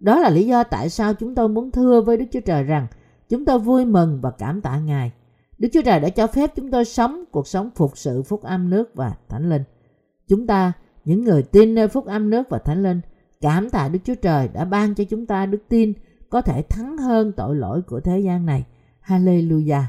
Speaker 1: Đó là lý do tại sao chúng tôi muốn thưa với Đức Chúa Trời rằng chúng tôi vui mừng và cảm tạ Ngài. Đức Chúa Trời đã cho phép chúng tôi sống cuộc sống phục sự phúc âm nước và thánh linh. Chúng ta, những người tin nơi phúc âm nước và thánh linh, cảm tạ Đức Chúa Trời đã ban cho chúng ta đức tin có thể thắng hơn tội lỗi của thế gian này. Hallelujah!